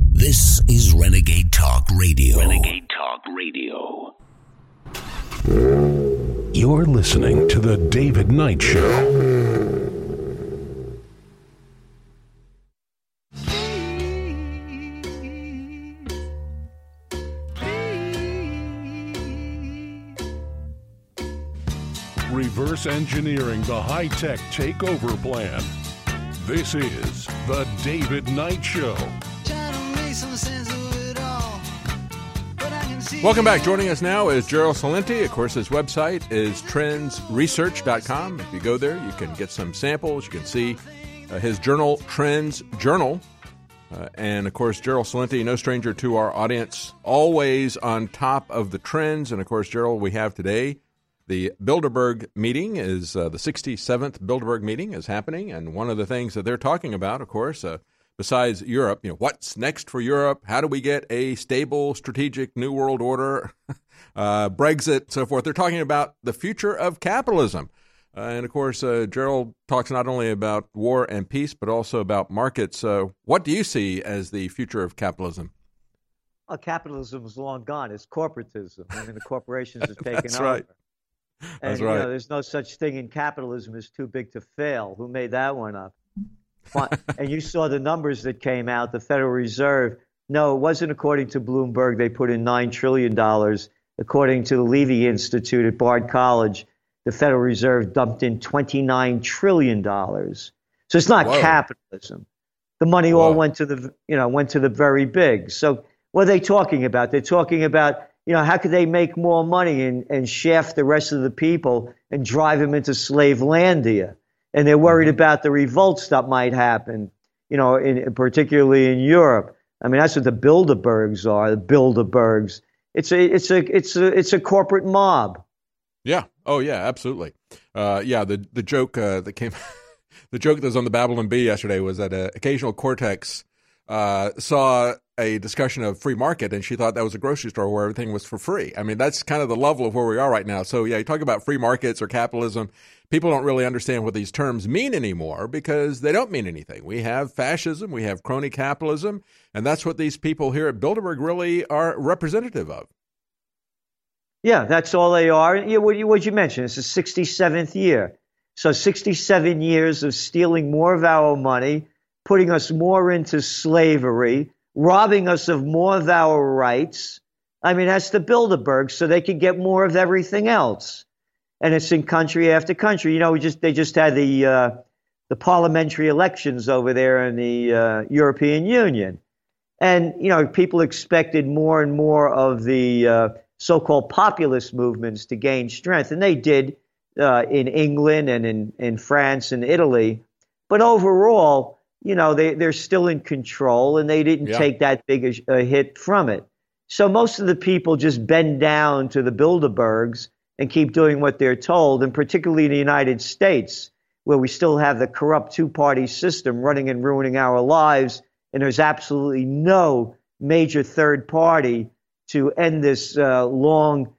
This is Renegade Talk Radio. Renegade Talk Radio. You're listening to The David Knight Show. Reverse engineering the high tech takeover plan. This is The David Knight Show. Welcome back. Joining us now is Gerald Celente. Of course, his website is trendsresearch.com. If you go there, you can get some samples. You can see uh, his journal, Trends Journal. Uh, and of course, Gerald Celente, no stranger to our audience, always on top of the trends. And of course, Gerald, we have today the Bilderberg meeting is uh, the 67th Bilderberg meeting is happening, and one of the things that they're talking about, of course, uh, besides Europe, you know, what's next for Europe? How do we get a stable, strategic new world order? [laughs] uh, Brexit, so forth. They're talking about the future of capitalism. Uh, and of course, uh, Gerald talks not only about war and peace, but also about markets. Uh, what do you see as the future of capitalism? Well, capitalism is long gone. It's corporatism. I mean, the corporations have [laughs] taken That's over. right. And That's you right. know, there's no such thing in capitalism as too big to fail. Who made that one up? [laughs] And you saw the numbers that came out. The Federal Reserve. No, it wasn't according to Bloomberg. They put in nine trillion dollars. According to the Levy Institute at Bard College, the Federal Reserve dumped in twenty-nine trillion dollars. So it's not Whoa. capitalism. The money all went to the you know went to the very big. So what are they talking about? They're talking about you know how could they make more money and, and shaft the rest of the people and drive them into slavelandia? And they're worried about the revolts that might happen. You know, in, particularly in Europe. I mean, that's what the Bilderbergs are. The Bilderbergs. It's a it's a it's a it's a corporate mob. Yeah. Oh, yeah. Absolutely. Uh, yeah. The the joke uh, that came, [laughs] the joke that was on the Babylon Bee yesterday was that uh, Ocasio-Cortez uh, saw a discussion of free market, and she thought that was a grocery store where everything was for free. I mean, that's kind of the level of where we are right now. So, yeah, you talk about free markets or capitalism. People don't really understand what these terms mean anymore because they don't mean anything. We have fascism, we have crony capitalism, and that's what these people here at Bilderberg really are representative of. Yeah, that's all they are. Yeah, what you, what you mentioned, it's the 67th year. So 67 years of stealing more of our money, putting us more into slavery, robbing us of more of our rights. I mean, that's the Bilderberg, so they could get more of everything else. And it's in country after country. You know, we just they just had the uh, the parliamentary elections over there in the uh, European Union, and you know, people expected more and more of the uh, so-called populist movements to gain strength, and they did uh, in England and in, in France and Italy. But overall, you know, they, they're still in control and they didn't Yeah. take that big a, a hit from it. So most of the people just bend down to the Bilderbergs and keep doing what they're told, and particularly in the United States, where we still have the corrupt two party system running and ruining our lives, and there's absolutely no major third party to end this uh, long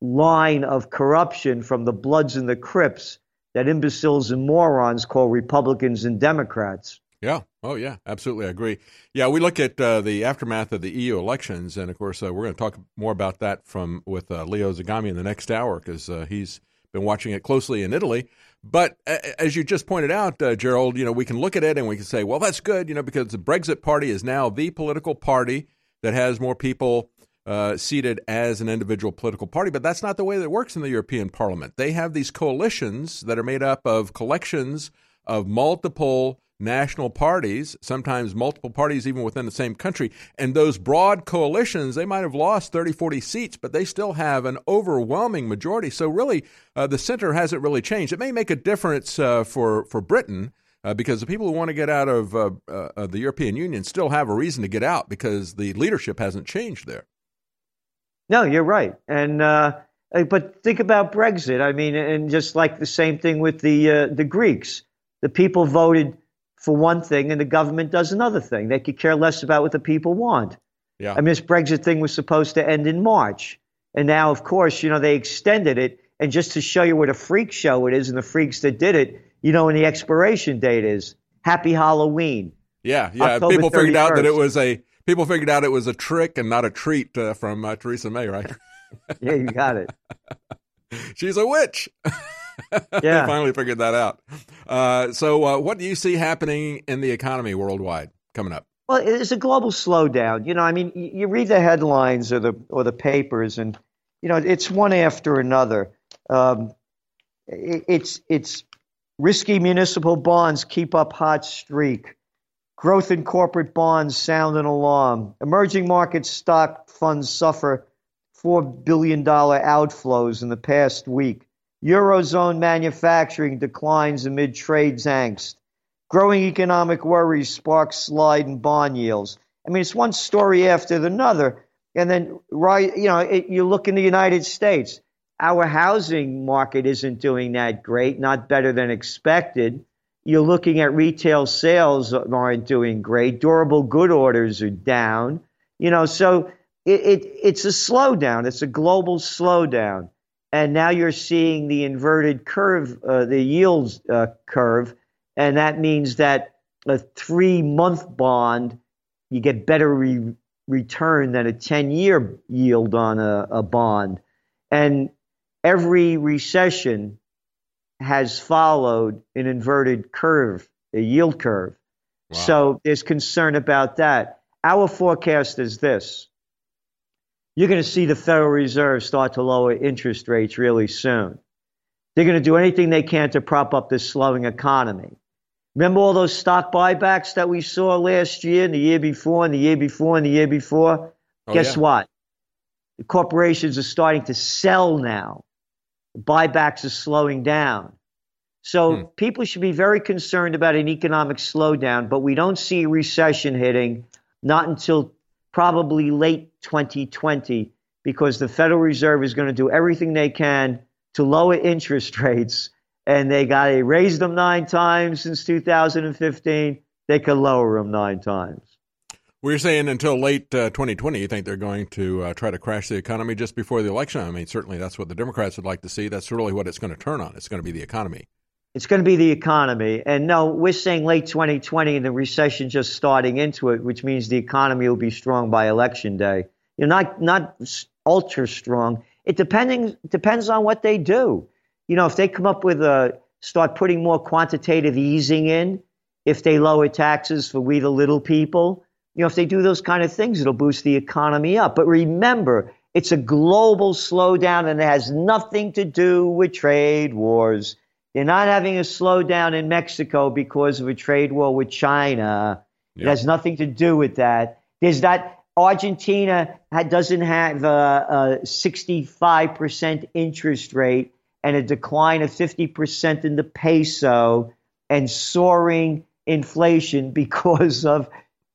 line of corruption from the Bloods and the Crips that imbeciles and morons call Republicans and Democrats. Yeah. Oh, yeah. Absolutely. I agree. Yeah, we look at uh, the aftermath of the EU elections, and of course, uh, we're going to talk more about that from with uh, Leo Zagami in the next hour because uh, he's been watching it closely in Italy. But as you just pointed out, uh, Gerald, you know, we can look at it and we can say, well, that's good, you know, because the Brexit Party is now the political party that has more people uh, seated as an individual political party. But that's not the way that works in the European Parliament. They have these coalitions that are made up of collections of multiple national parties, sometimes multiple parties even within the same country. And those broad coalitions, they might have lost 30, 40 seats, but they still have an overwhelming majority. So really, uh, the center hasn't really changed. It may make a difference uh, for, for Britain. Uh, because the people who want to get out of, uh, uh, of the European Union still have a reason to get out because the leadership hasn't changed there. No, you're right. And uh, but think about Brexit. I mean, and just like the same thing with the the Greeks, the people voted for one thing and the government does another thing. They could care less about what the people want. Yeah. I mean, this Brexit thing was supposed to end in March, and now, of course, you know they extended it. And just to show you what a freak show it is, and the freaks that did it, you know, when the expiration date is. Happy Halloween. Yeah, yeah. October people figured out that it was a people figured out it was a trick and not a treat uh, from uh, Theresa May, right? yeah, you got it. [laughs] She's a witch. [laughs] [laughs] Yeah. finally figured that out. Uh, so, uh, what do you see happening in the economy worldwide coming up? Well, it's a global slowdown. You know, I mean, you read the headlines or the or the papers, and you know, it's one after another. Um, it, it's it's risky municipal bonds keep up hot streak. Growth in corporate bonds sound an alarm. Emerging market stock funds suffer four billion dollar outflows in the past week. Eurozone manufacturing declines amid trade angst. Growing economic worries spark slide in bond yields. I mean, it's one story after another. And then, right, you know, it, you look in the United States, our housing market isn't doing that great, not better than expected. You're looking at retail sales aren't doing great. Durable good orders are down. You know, so it, it it's a slowdown. It's a global slowdown. And now you're seeing the inverted curve, uh, the yields uh, curve, and that means that a three month bond, you get better re- return than a 10 year yield on a, a bond. And every recession has followed an inverted curve, a yield curve. So there's concern about that. Our forecast is this you're going to see the Federal Reserve start to lower interest rates really soon. They're going to do anything they can to prop up this slowing economy. Remember all those stock buybacks that we saw last year and the year before and the year before and the year before? Oh, Guess yeah. what? The corporations are starting to sell now. Buybacks are slowing down. So hmm. people should be very concerned about an economic slowdown, but we don't see recession hitting not until probably late 2020 because the Federal Reserve is going to do everything they can to lower interest rates. And they got to raise them nine times since 2015. They could lower them nine times. We're saying until late uh, 2020, you think they're going to uh, try to crash the economy just before the election? I mean, certainly that's what the Democrats would like to see. That's really what it's going to turn on. It's going to be the economy. It's going to be the economy. And no, we're saying late 2020 and the recession just starting into it, which means the economy will be strong by election day. You're not, not ultra strong. It depending, depends on what they do. You know, if they come up with a, start putting more quantitative easing in, if they lower taxes for we the little people, you know, if they do those kind of things, it'll boost the economy up. But remember, it's a global slowdown and it has nothing to do with trade wars. They're not having a slowdown in Mexico because of a trade war with China. It has nothing to do with that. There's that Argentina ha- doesn't have a, a 65% interest rate and a decline of 50% in the peso and soaring inflation [laughs] because of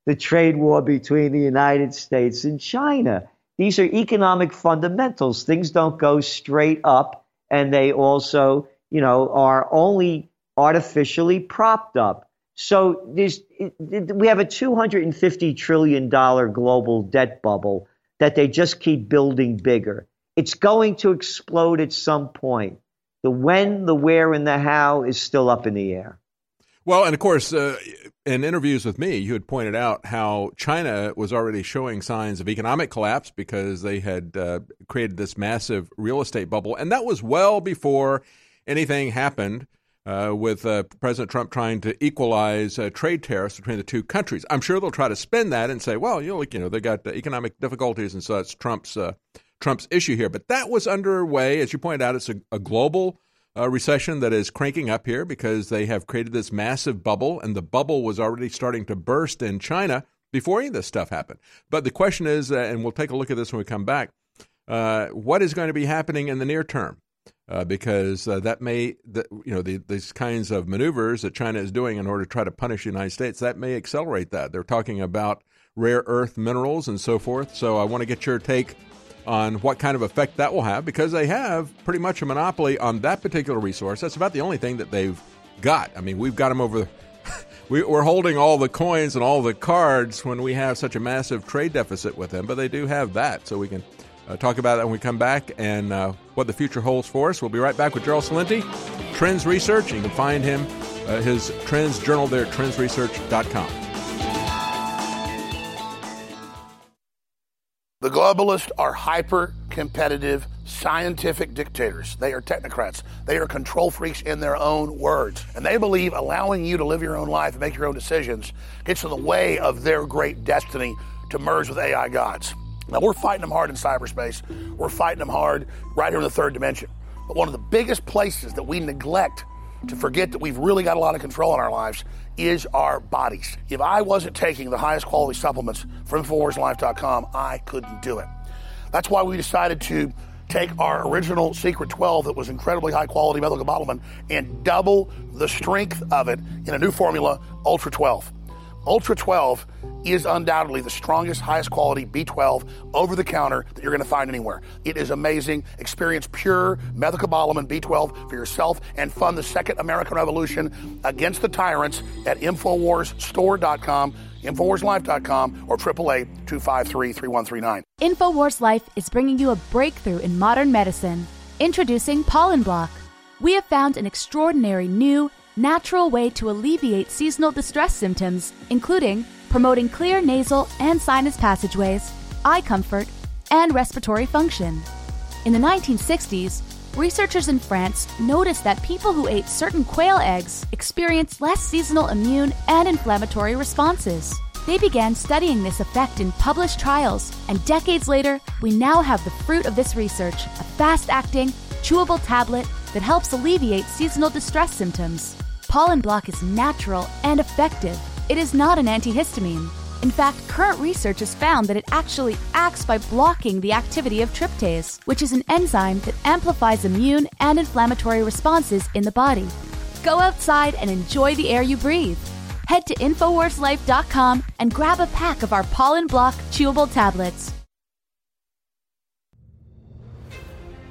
the trade war between the United States and China. These are economic fundamentals. Things don't go straight up, and they also, you know, are only artificially propped up. So we have a $250 trillion global debt bubble that they just keep building bigger. It's going to explode at some point. The when, the where, and the how is still up in the air. Well, and of course, uh, in interviews with me, you had pointed out how China was already showing signs of economic collapse because they had uh, created this massive real estate bubble. And that was well before anything happened uh, with uh, President Trump trying to equalize uh, trade tariffs between the two countries. I'm sure they'll try to spin that and say, well, you know, like, you know they got economic difficulties, and so that's Trump's uh, Trump's issue here. But that was underway, as you pointed out. It's a, a global uh, recession that is cranking up here because they have created this massive bubble, and the bubble was already starting to burst in China before any of this stuff happened. But the question is, uh, and we'll take a look at this when we come back, what is going to be happening in the near term? Uh, because uh, that may, the, you know, the, these kinds of maneuvers that China is doing in order to try to punish the United States, that may accelerate that. They're talking about rare earth minerals and so forth. So I want to get your take on what kind of effect that will have because they have pretty much a monopoly on that particular resource. That's about the only thing that they've got. I mean, we've got them over. [laughs] We, we're holding all the coins and all the cards when we have such a massive trade deficit with them, but they do have that. So we can uh, talk about that when we come back and uh, what the future holds for us. We'll be right back with Gerald Celente, Trends Research. You can find him, uh, his Trends Journal there at trendsresearch.com. The globalists are hyper competitive scientific dictators. They are technocrats. They are control freaks in their own words. And they believe allowing you to live your own life and make your own decisions gets in the way of their great destiny to merge with AI gods. Now, we're fighting them hard in cyberspace. We're fighting them hard right here in the third dimension. But one of the biggest places that we neglect to forget that we've really got a lot of control in our lives is our bodies. If I wasn't taking the highest quality supplements from InfoWarsLife.com, I couldn't do it. That's why we decided to take our original Secret 12 that was incredibly high quality methylcobalamin and double the strength of it in a new formula, Ultra 12. Ultra 12 is undoubtedly the strongest, highest quality B12 over the counter that you're going to find anywhere. It is amazing. Experience pure methylcobalamin B12 for yourself and fund the second American Revolution against the tyrants at InfoWarsStore.com, InfoWarsLife.com, or 888 253 3139. InfoWars Life is bringing you a breakthrough in modern medicine. Introducing Pollen Block. We have found an extraordinary new, natural way to alleviate seasonal distress symptoms, including promoting clear nasal and sinus passageways, eye comfort, and respiratory function. In the 1960s, researchers in France noticed that people who ate certain quail eggs experienced less seasonal immune and inflammatory responses. They began studying this effect in published trials, and decades later, we now have the fruit of this research a fast acting, chewable tablet that helps alleviate seasonal distress symptoms. Pollen Block is natural and effective. It is not an antihistamine. In fact, current research has found that it actually acts by blocking the activity of tryptase, which is an enzyme that amplifies immune and inflammatory responses in the body. Go outside and enjoy the air you breathe. Head to InfoWarsLife.com and grab a pack of our Pollen Block chewable tablets.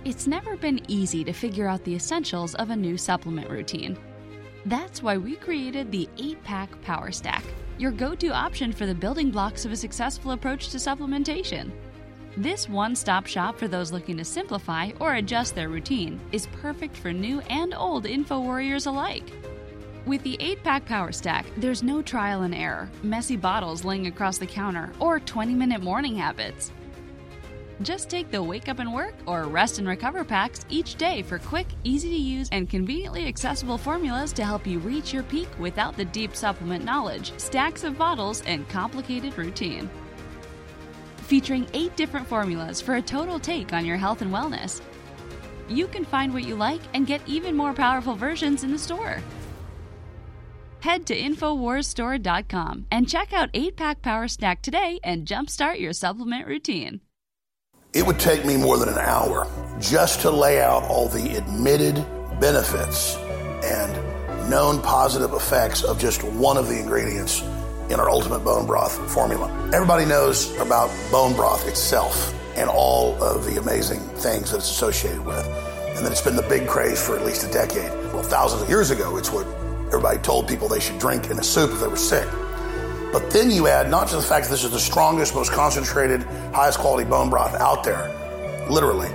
It's never been easy to figure out the essentials of a new supplement routine. That's why we created the 8 Pack Power Stack, your go to option for the building blocks of a successful approach to supplementation. This one stop shop for those looking to simplify or adjust their routine is perfect for new and old info warriors alike. With the 8 pack power stack, there's no trial and error, messy bottles laying across the counter, or 20 minute morning habits. Just take the wake up and work or rest and recover packs each day for quick, easy to use, and conveniently accessible formulas to help you reach your peak without the deep supplement knowledge, stacks of bottles, and complicated routine. Featuring eight different formulas for a total take on your health and wellness. You can find what you like and get even more powerful versions in the store. Head to InfoWarsStore.com and check out 8 Pack Power Stack today and jumpstart your supplement routine. It would take me more than an hour just to lay out all the admitted benefits and known positive effects of just one of the ingredients in our Ultimate Bone Broth formula. Everybody knows about bone broth itself and all of the amazing things that it's associated with. And that it's been the big craze for at least a decade. Well, thousands of years ago, it's what everybody told people they should drink in a soup if they were sick. But then you add not just the fact that this is the strongest, most concentrated, highest quality bone broth out there, literally.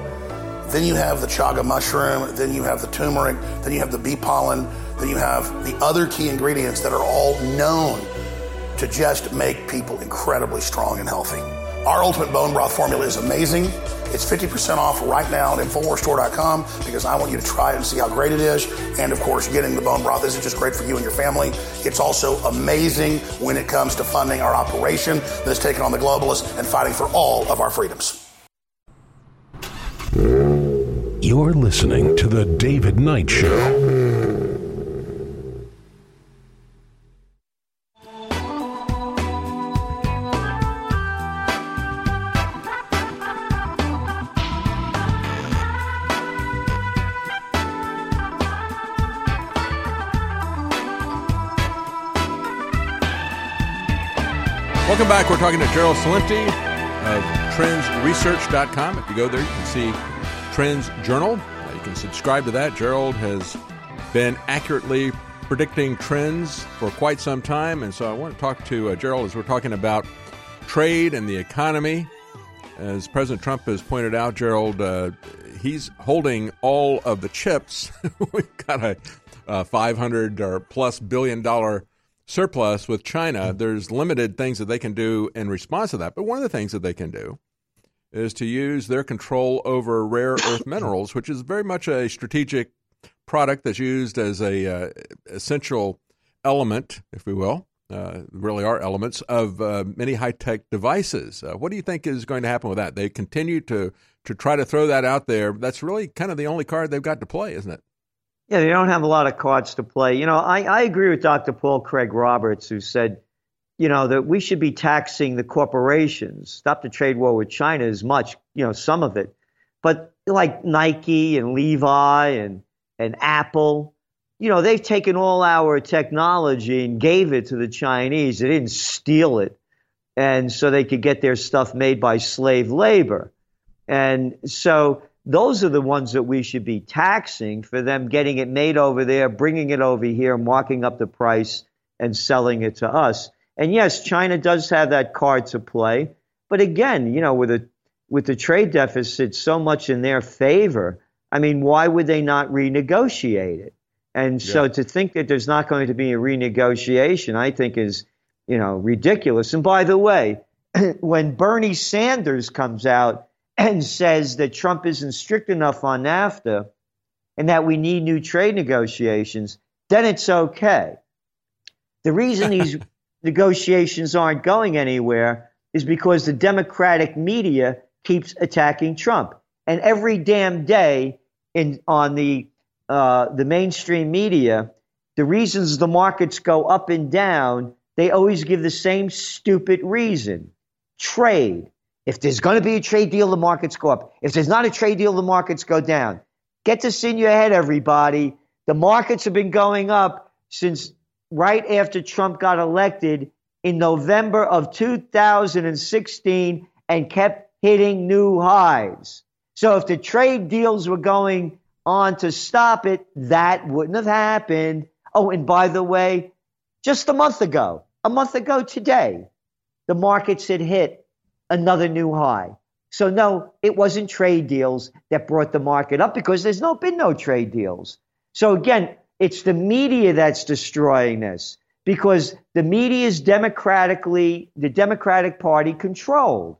Then you have the chaga mushroom, then you have the turmeric, then you have the bee pollen, then you have the other key ingredients that are all known to just make people incredibly strong and healthy. Our Ultimate Bone Broth formula is amazing. It's 50% off right now at InfoWarsStore.com because I want you to try it and see how great it is. And of course, getting the bone broth isn't just great for you and your family. It's also amazing when it comes to funding our operation that's taking on the globalists and fighting for all of our freedoms. You're listening to The David Knight Show. Back. We're talking to Gerald Celente of TrendsResearch.com. If you go there, you can see Trends Journal. Uh, you can subscribe to that. Gerald has been accurately predicting trends for quite some time, and so I want to talk to uh, Gerald as we're talking about trade and the economy. As President Trump has pointed out, Gerald, uh, he's holding all of the chips. [laughs] We've got a, a 500 or plus billion dollar surplus with China, there's limited things that they can do in response to that. But one of the things that they can do is to use their control over rare earth [coughs] minerals, which is very much a strategic product that's used as a uh, essential element, if we will. Uh, really are elements of uh, many high tech devices. Uh, what do you think is going to happen with that? They continue to to try to throw that out there. That's really kind of the only card they've got to play, isn't it? Yeah, they don't have a lot of cards to play. You know, I, I agree with Dr. Paul Craig Roberts, who said, you know, that we should be taxing the corporations. Stop the trade war with China as much, you know, some of it. But like Nike and Levi and, and Apple, you know, they've taken all our technology and gave it to the Chinese. They didn't steal it. And so they could get their stuff made by slave labor. And so those are the ones that we should be taxing for them getting it made over there, bringing it over here, marking up the price, and selling it to us. And yes, China does have that card to play, but again, you know, with a with the trade deficit so much in their favor, I mean, why would they not renegotiate it? And so to think that there's not going to be a renegotiation, I think is, you know, ridiculous. And by the way, [clears throat] when Bernie Sanders comes out and says that Trump isn't strict enough on NAFTA and that we need new trade negotiations, then it's okay. The reason [laughs] these negotiations aren't going anywhere is because the Democratic media keeps attacking Trump. And every damn day in on the uh, the mainstream media, the reasons the markets go up and down, they always give the same stupid reason. Trade. If there's going to be a trade deal, the markets go up. If there's not a trade deal, the markets go down. Get this in your head, everybody. The markets have been going up since right after Trump got elected in November of 2016 and kept hitting new highs. So if the trade deals were going on to stop it, that wouldn't have happened. Oh, and by the way, just a month ago, a month ago today, the markets had hit another new high. So no, it wasn't trade deals that brought the market up because there's no been no trade deals. So again, it's the media that's destroying this because the media is democratically the Democratic Party controlled.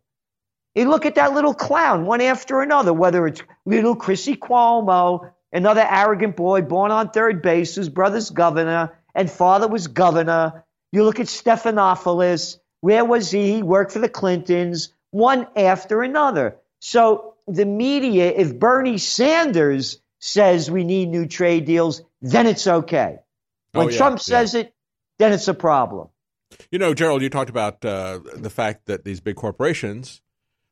You look at that little clown, one after another, whether it's little Chrissy Cuomo, another arrogant boy born on third base whose brother's governor and father was governor. You look at Stephanopoulos, where was he? He worked for the Clintons, one after another. So the media, if Bernie Sanders says we need new trade deals, then it's okay. When Oh, yeah, Trump yeah. says it, then it's a problem. You know, Gerald, you talked about uh, the fact that these big corporations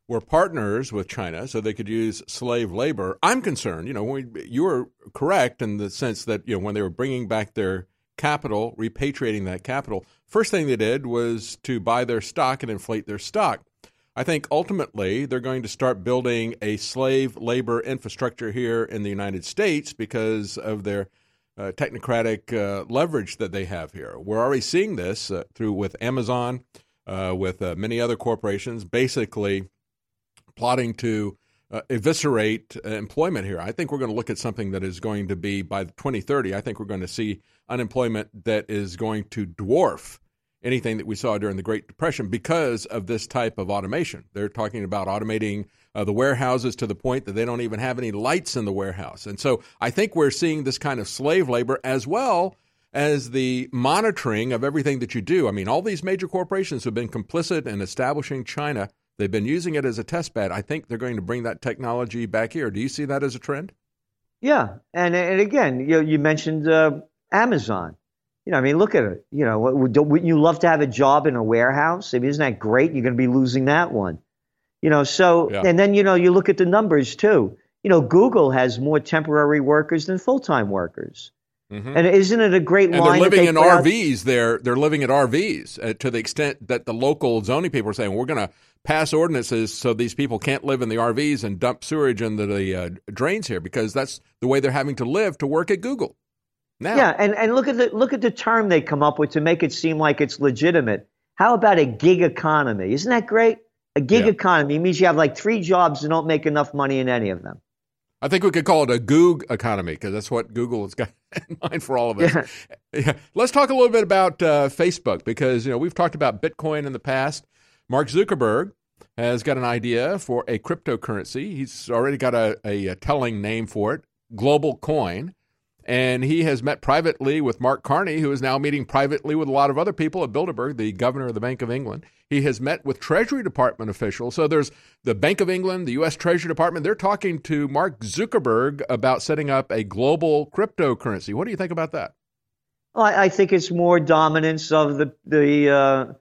were partners with China so they could use slave labor. I'm concerned, you know, we, you were correct in the sense that, you know, when they were bringing back their capital, repatriating that capital, first thing they did was to buy their stock and inflate their stock. I think ultimately they're going to start building a slave labor infrastructure here in the United States because of their uh, technocratic uh, leverage that they have here. We're already seeing this uh, through with Amazon, uh, with uh, many other corporations, basically plotting to uh, eviscerate employment here. I think we're going to look at something that is going to be by 2030. I think we're going to see unemployment that is going to dwarf anything that we saw during the Great Depression because of this type of automation. They're talking about automating uh, the warehouses to the point that they don't even have any lights in the warehouse. And so I think we're seeing this kind of slave labor as well as the monitoring of everything that you do. I mean, all these major corporations have been complicit in establishing China. They've been using it as a test bed. I think they're going to bring that technology back here. Do you see that as a trend? Yeah, and and again, you you mentioned uh, Amazon. You know, I mean, look at it. You know, would- wouldn't you love to have a job in a warehouse? I mean, isn't that great? You're going to be losing that one. You know, so Yeah. and then you know you look at the numbers too. You know, Google has more temporary workers than full time workers, Mhm. and isn't it a great And they're line? that living they in put out? RVs. They're they're living in RVs uh, to the extent that the local zoning people are saying we're going to pass ordinances so these people can't live in the RVs and dump sewage into the uh, drains here because that's the way they're having to live to work at Google. Now, Yeah, and, and look at the look at the term they come up with to make it seem like it's legitimate. How about a gig economy? Isn't that great? A gig Yeah. economy means you have like three jobs and don't make enough money in any of them. I think we could call it a Goog economy because that's what Google has got [laughs] in mind for all of us. Yeah. Let's talk a little bit about uh, Facebook because you know we've talked about Bitcoin in the past. Mark Zuckerberg has got an idea for a cryptocurrency. He's already got a, a, a telling name for it, Global Coin. And he has met privately with Mark Carney, who is now meeting privately with a lot of other people at Bilderberg, the governor of the Bank of England. He has met with Treasury Department officials. So there's the Bank of England, the U.S. Treasury Department. They're talking to Mark Zuckerberg about setting up a global cryptocurrency. What do you think about that? Well, I, think it's more dominance of the the uh,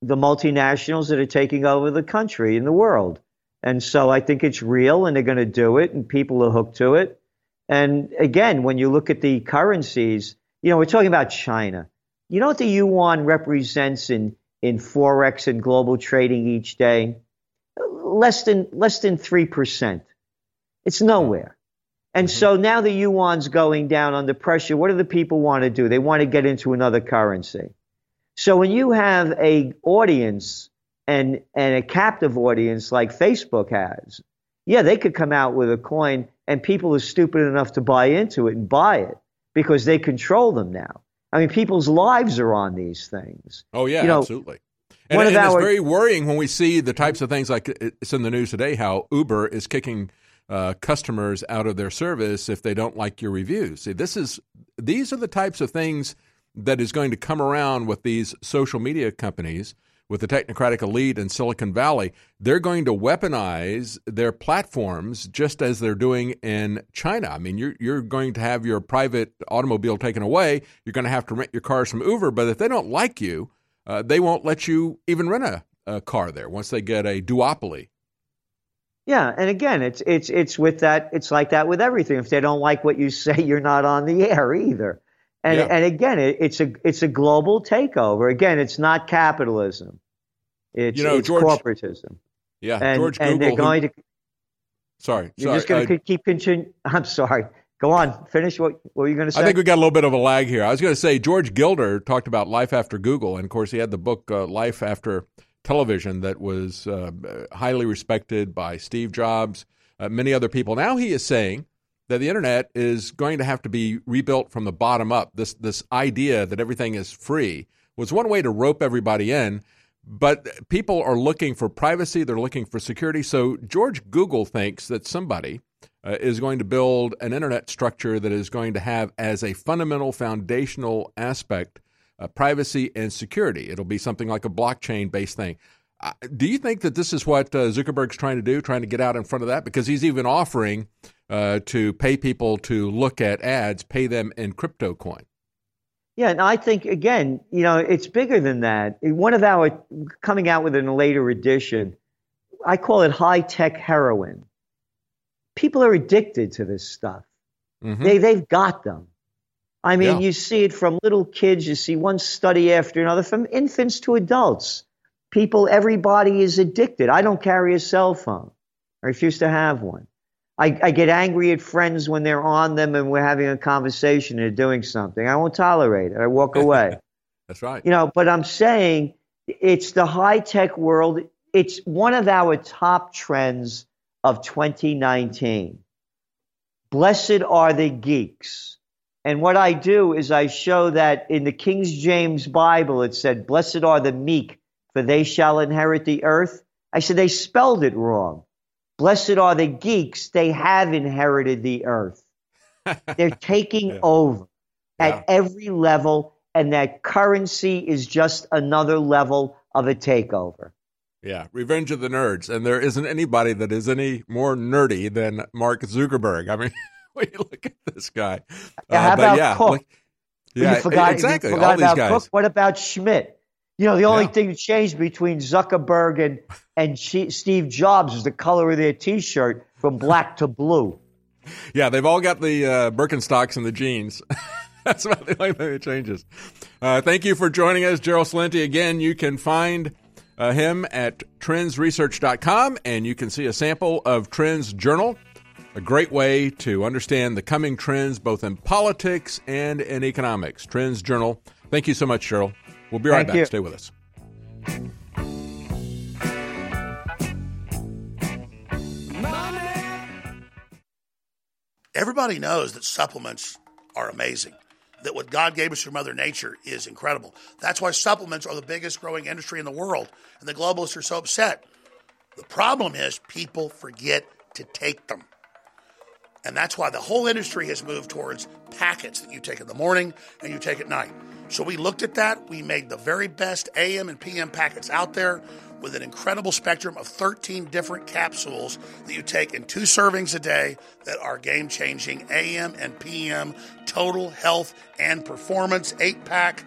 the multinationals that are taking over the country and the world, and so I think it's real, and they're going to do it, and people are hooked to it. And again, when you look at the currencies, you know, we're talking about China. You know what the yuan represents in in forex and global trading each day? Less than less than three percent. It's nowhere. And mm-hmm. so now the yuan's going down under pressure. What do the people want to do? They want to get into another currency. So when you have a audience and and a captive audience like Facebook has, yeah, they could come out with a coin and people are stupid enough to buy into it and buy it because they control them now. I mean, people's lives are on these things. Oh yeah, You know, absolutely. And, and of it's very worrying when we see the types of things like it's in the news today how Uber is kicking uh, customers out of their service if they don't like your reviews. See, this is these are the types of things that is going to come around with these social media companies with the technocratic elite in Silicon Valley. They're going to weaponize their platforms just as they're doing in China. I mean, you're you're going to have your private automobile taken away. You're going to have to rent your cars from Uber, but if they don't like you, uh, they won't let you even rent a, a car there once they get a duopoly. Yeah, and again, it's it's it's with that. It's like that with everything. If they don't like what you say, [laughs] you're not on the air either. And Yeah. and again, it, it's a it's a global takeover. Again, it's not capitalism. It's, You know, it's George- corporatism. Yeah, and, George and they're Google, who- going to. Sorry, You're sorry. just going uh, to keep continue. [laughs] I'm sorry. Go on. Finish what what were you going to say? I think we got a little bit of a lag here. I was going to say George Gilder talked about life after Google, and of course he had the book uh, Life After Television that was uh, highly respected by Steve Jobs, uh, many other people. Now he is saying that the internet is going to have to be rebuilt from the bottom up. This this idea that everything is free was one way to rope everybody in, but people are looking for privacy. They're looking for security. So George Google thinks that somebody uh, is going to build an internet structure that is going to have as a fundamental foundational aspect uh, privacy and security. It'll be something like a blockchain based thing. Do you think that this is what uh, Zuckerberg's trying to do, trying to get out in front of that? Because he's even offering uh, to pay people to look at ads, pay them in crypto coin. Yeah, and I think again, you know, it's bigger than that. One of our coming out with in a later edition, I call it high tech heroin. People are addicted to this stuff. They they've got them. I mean, Yeah. you see it from little kids. You see one study after another, from infants to adults. People, everybody is addicted. I don't carry a cell phone. I refuse to have one. I, I get angry at friends when they're on them and we're having a conversation and doing something. I won't tolerate it. I walk [laughs] away. That's right. You know, but I'm saying it's the high tech world. It's one of our top trends of 2019. Blessed are the geeks. And what I do is I show that in the King James Bible, it said, Blessed are the meek, for they shall inherit the earth. I said, they spelled it wrong. Blessed are the geeks, they have inherited the earth. [laughs] They're taking over at every level, and that currency is just another level of a takeover. Yeah, Revenge of the Nerds, and there isn't anybody that is any more nerdy than Mark Zuckerberg. I mean, [laughs] when you look at this guy, Uh, how but about yeah, Cook? Well, yeah, you forgot, exactly. You forgot about guys. Cook. What about Schmidt? You know, the only Yeah. thing that changed between Zuckerberg and and She- Steve Jobs is the color of their T-shirt from black to blue. [laughs] Yeah, they've all got the uh, Birkenstocks and the jeans. [laughs] That's about the only thing that changes. Uh, thank you for joining us, Gerald Celente. Again, you can find uh, him at trendsresearch.com and you can see a sample of Trends Journal, a great way to understand the coming trends both in politics and in economics. Trends Journal. Thank you so much, Gerald. We'll be right Thank back. you. Stay with us. Everybody knows that supplements are amazing. That what God gave us from Mother Nature is incredible. That's why supplements are the biggest growing industry in the world, and the globalists are so upset. The problem is people forget to take them. And that's why the whole industry has moved towards packets that you take in the morning and you take at night. So we looked at that. We made the very best AM and PM packets out there with an incredible spectrum of 13 different capsules that you take in two servings a day that are game changing AM and PM total health and performance eight pack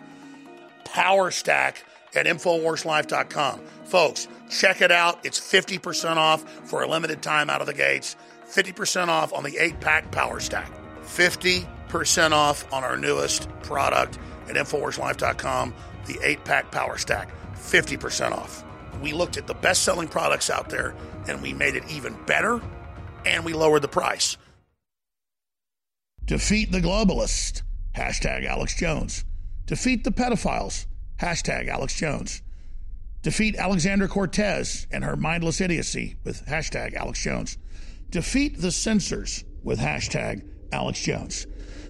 power stack at InfoWarsLife.com. Folks, check it out. It's 50% off for a limited time out of the gates. 50% off on the eight pack power stack. 50% off on our newest product at InfoWarsLife.com, the eight pack power stack. 50% off. We looked at the best selling products out there and we made it even better and we lowered the price. Defeat the globalist. Hashtag Alex Jones. Defeat the pedophiles. Hashtag Alex Jones. Defeat Alexandra Cortez and her mindless idiocy with hashtag Alex Jones. Defeat the censors with hashtag Alex Jones.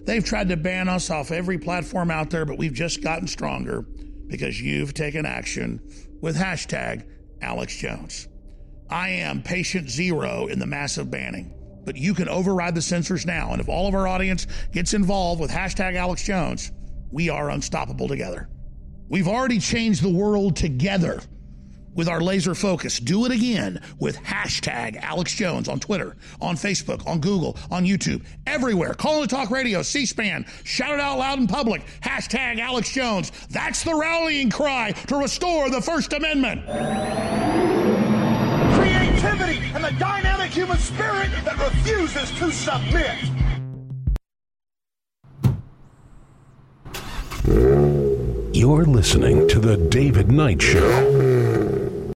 They've tried to ban us off every platform out there, but we've just gotten stronger because you've taken action with hashtag Alex Jones. I am patient zero in the massive banning, but you can override the censors now. And if all of our audience gets involved with hashtag Alex Jones, we are unstoppable together. We've already changed the world together with our laser focus. Do it again with hashtag Alex Jones on Twitter, on Facebook, on Google, on YouTube, everywhere. Call to Talk Radio, C SPAN. Shout it out loud in public. Hashtag Alex Jones. That's the rallying cry to restore the First Amendment. Creativity and the dynamic human spirit that refuses to submit. You're listening to The David Knight Show.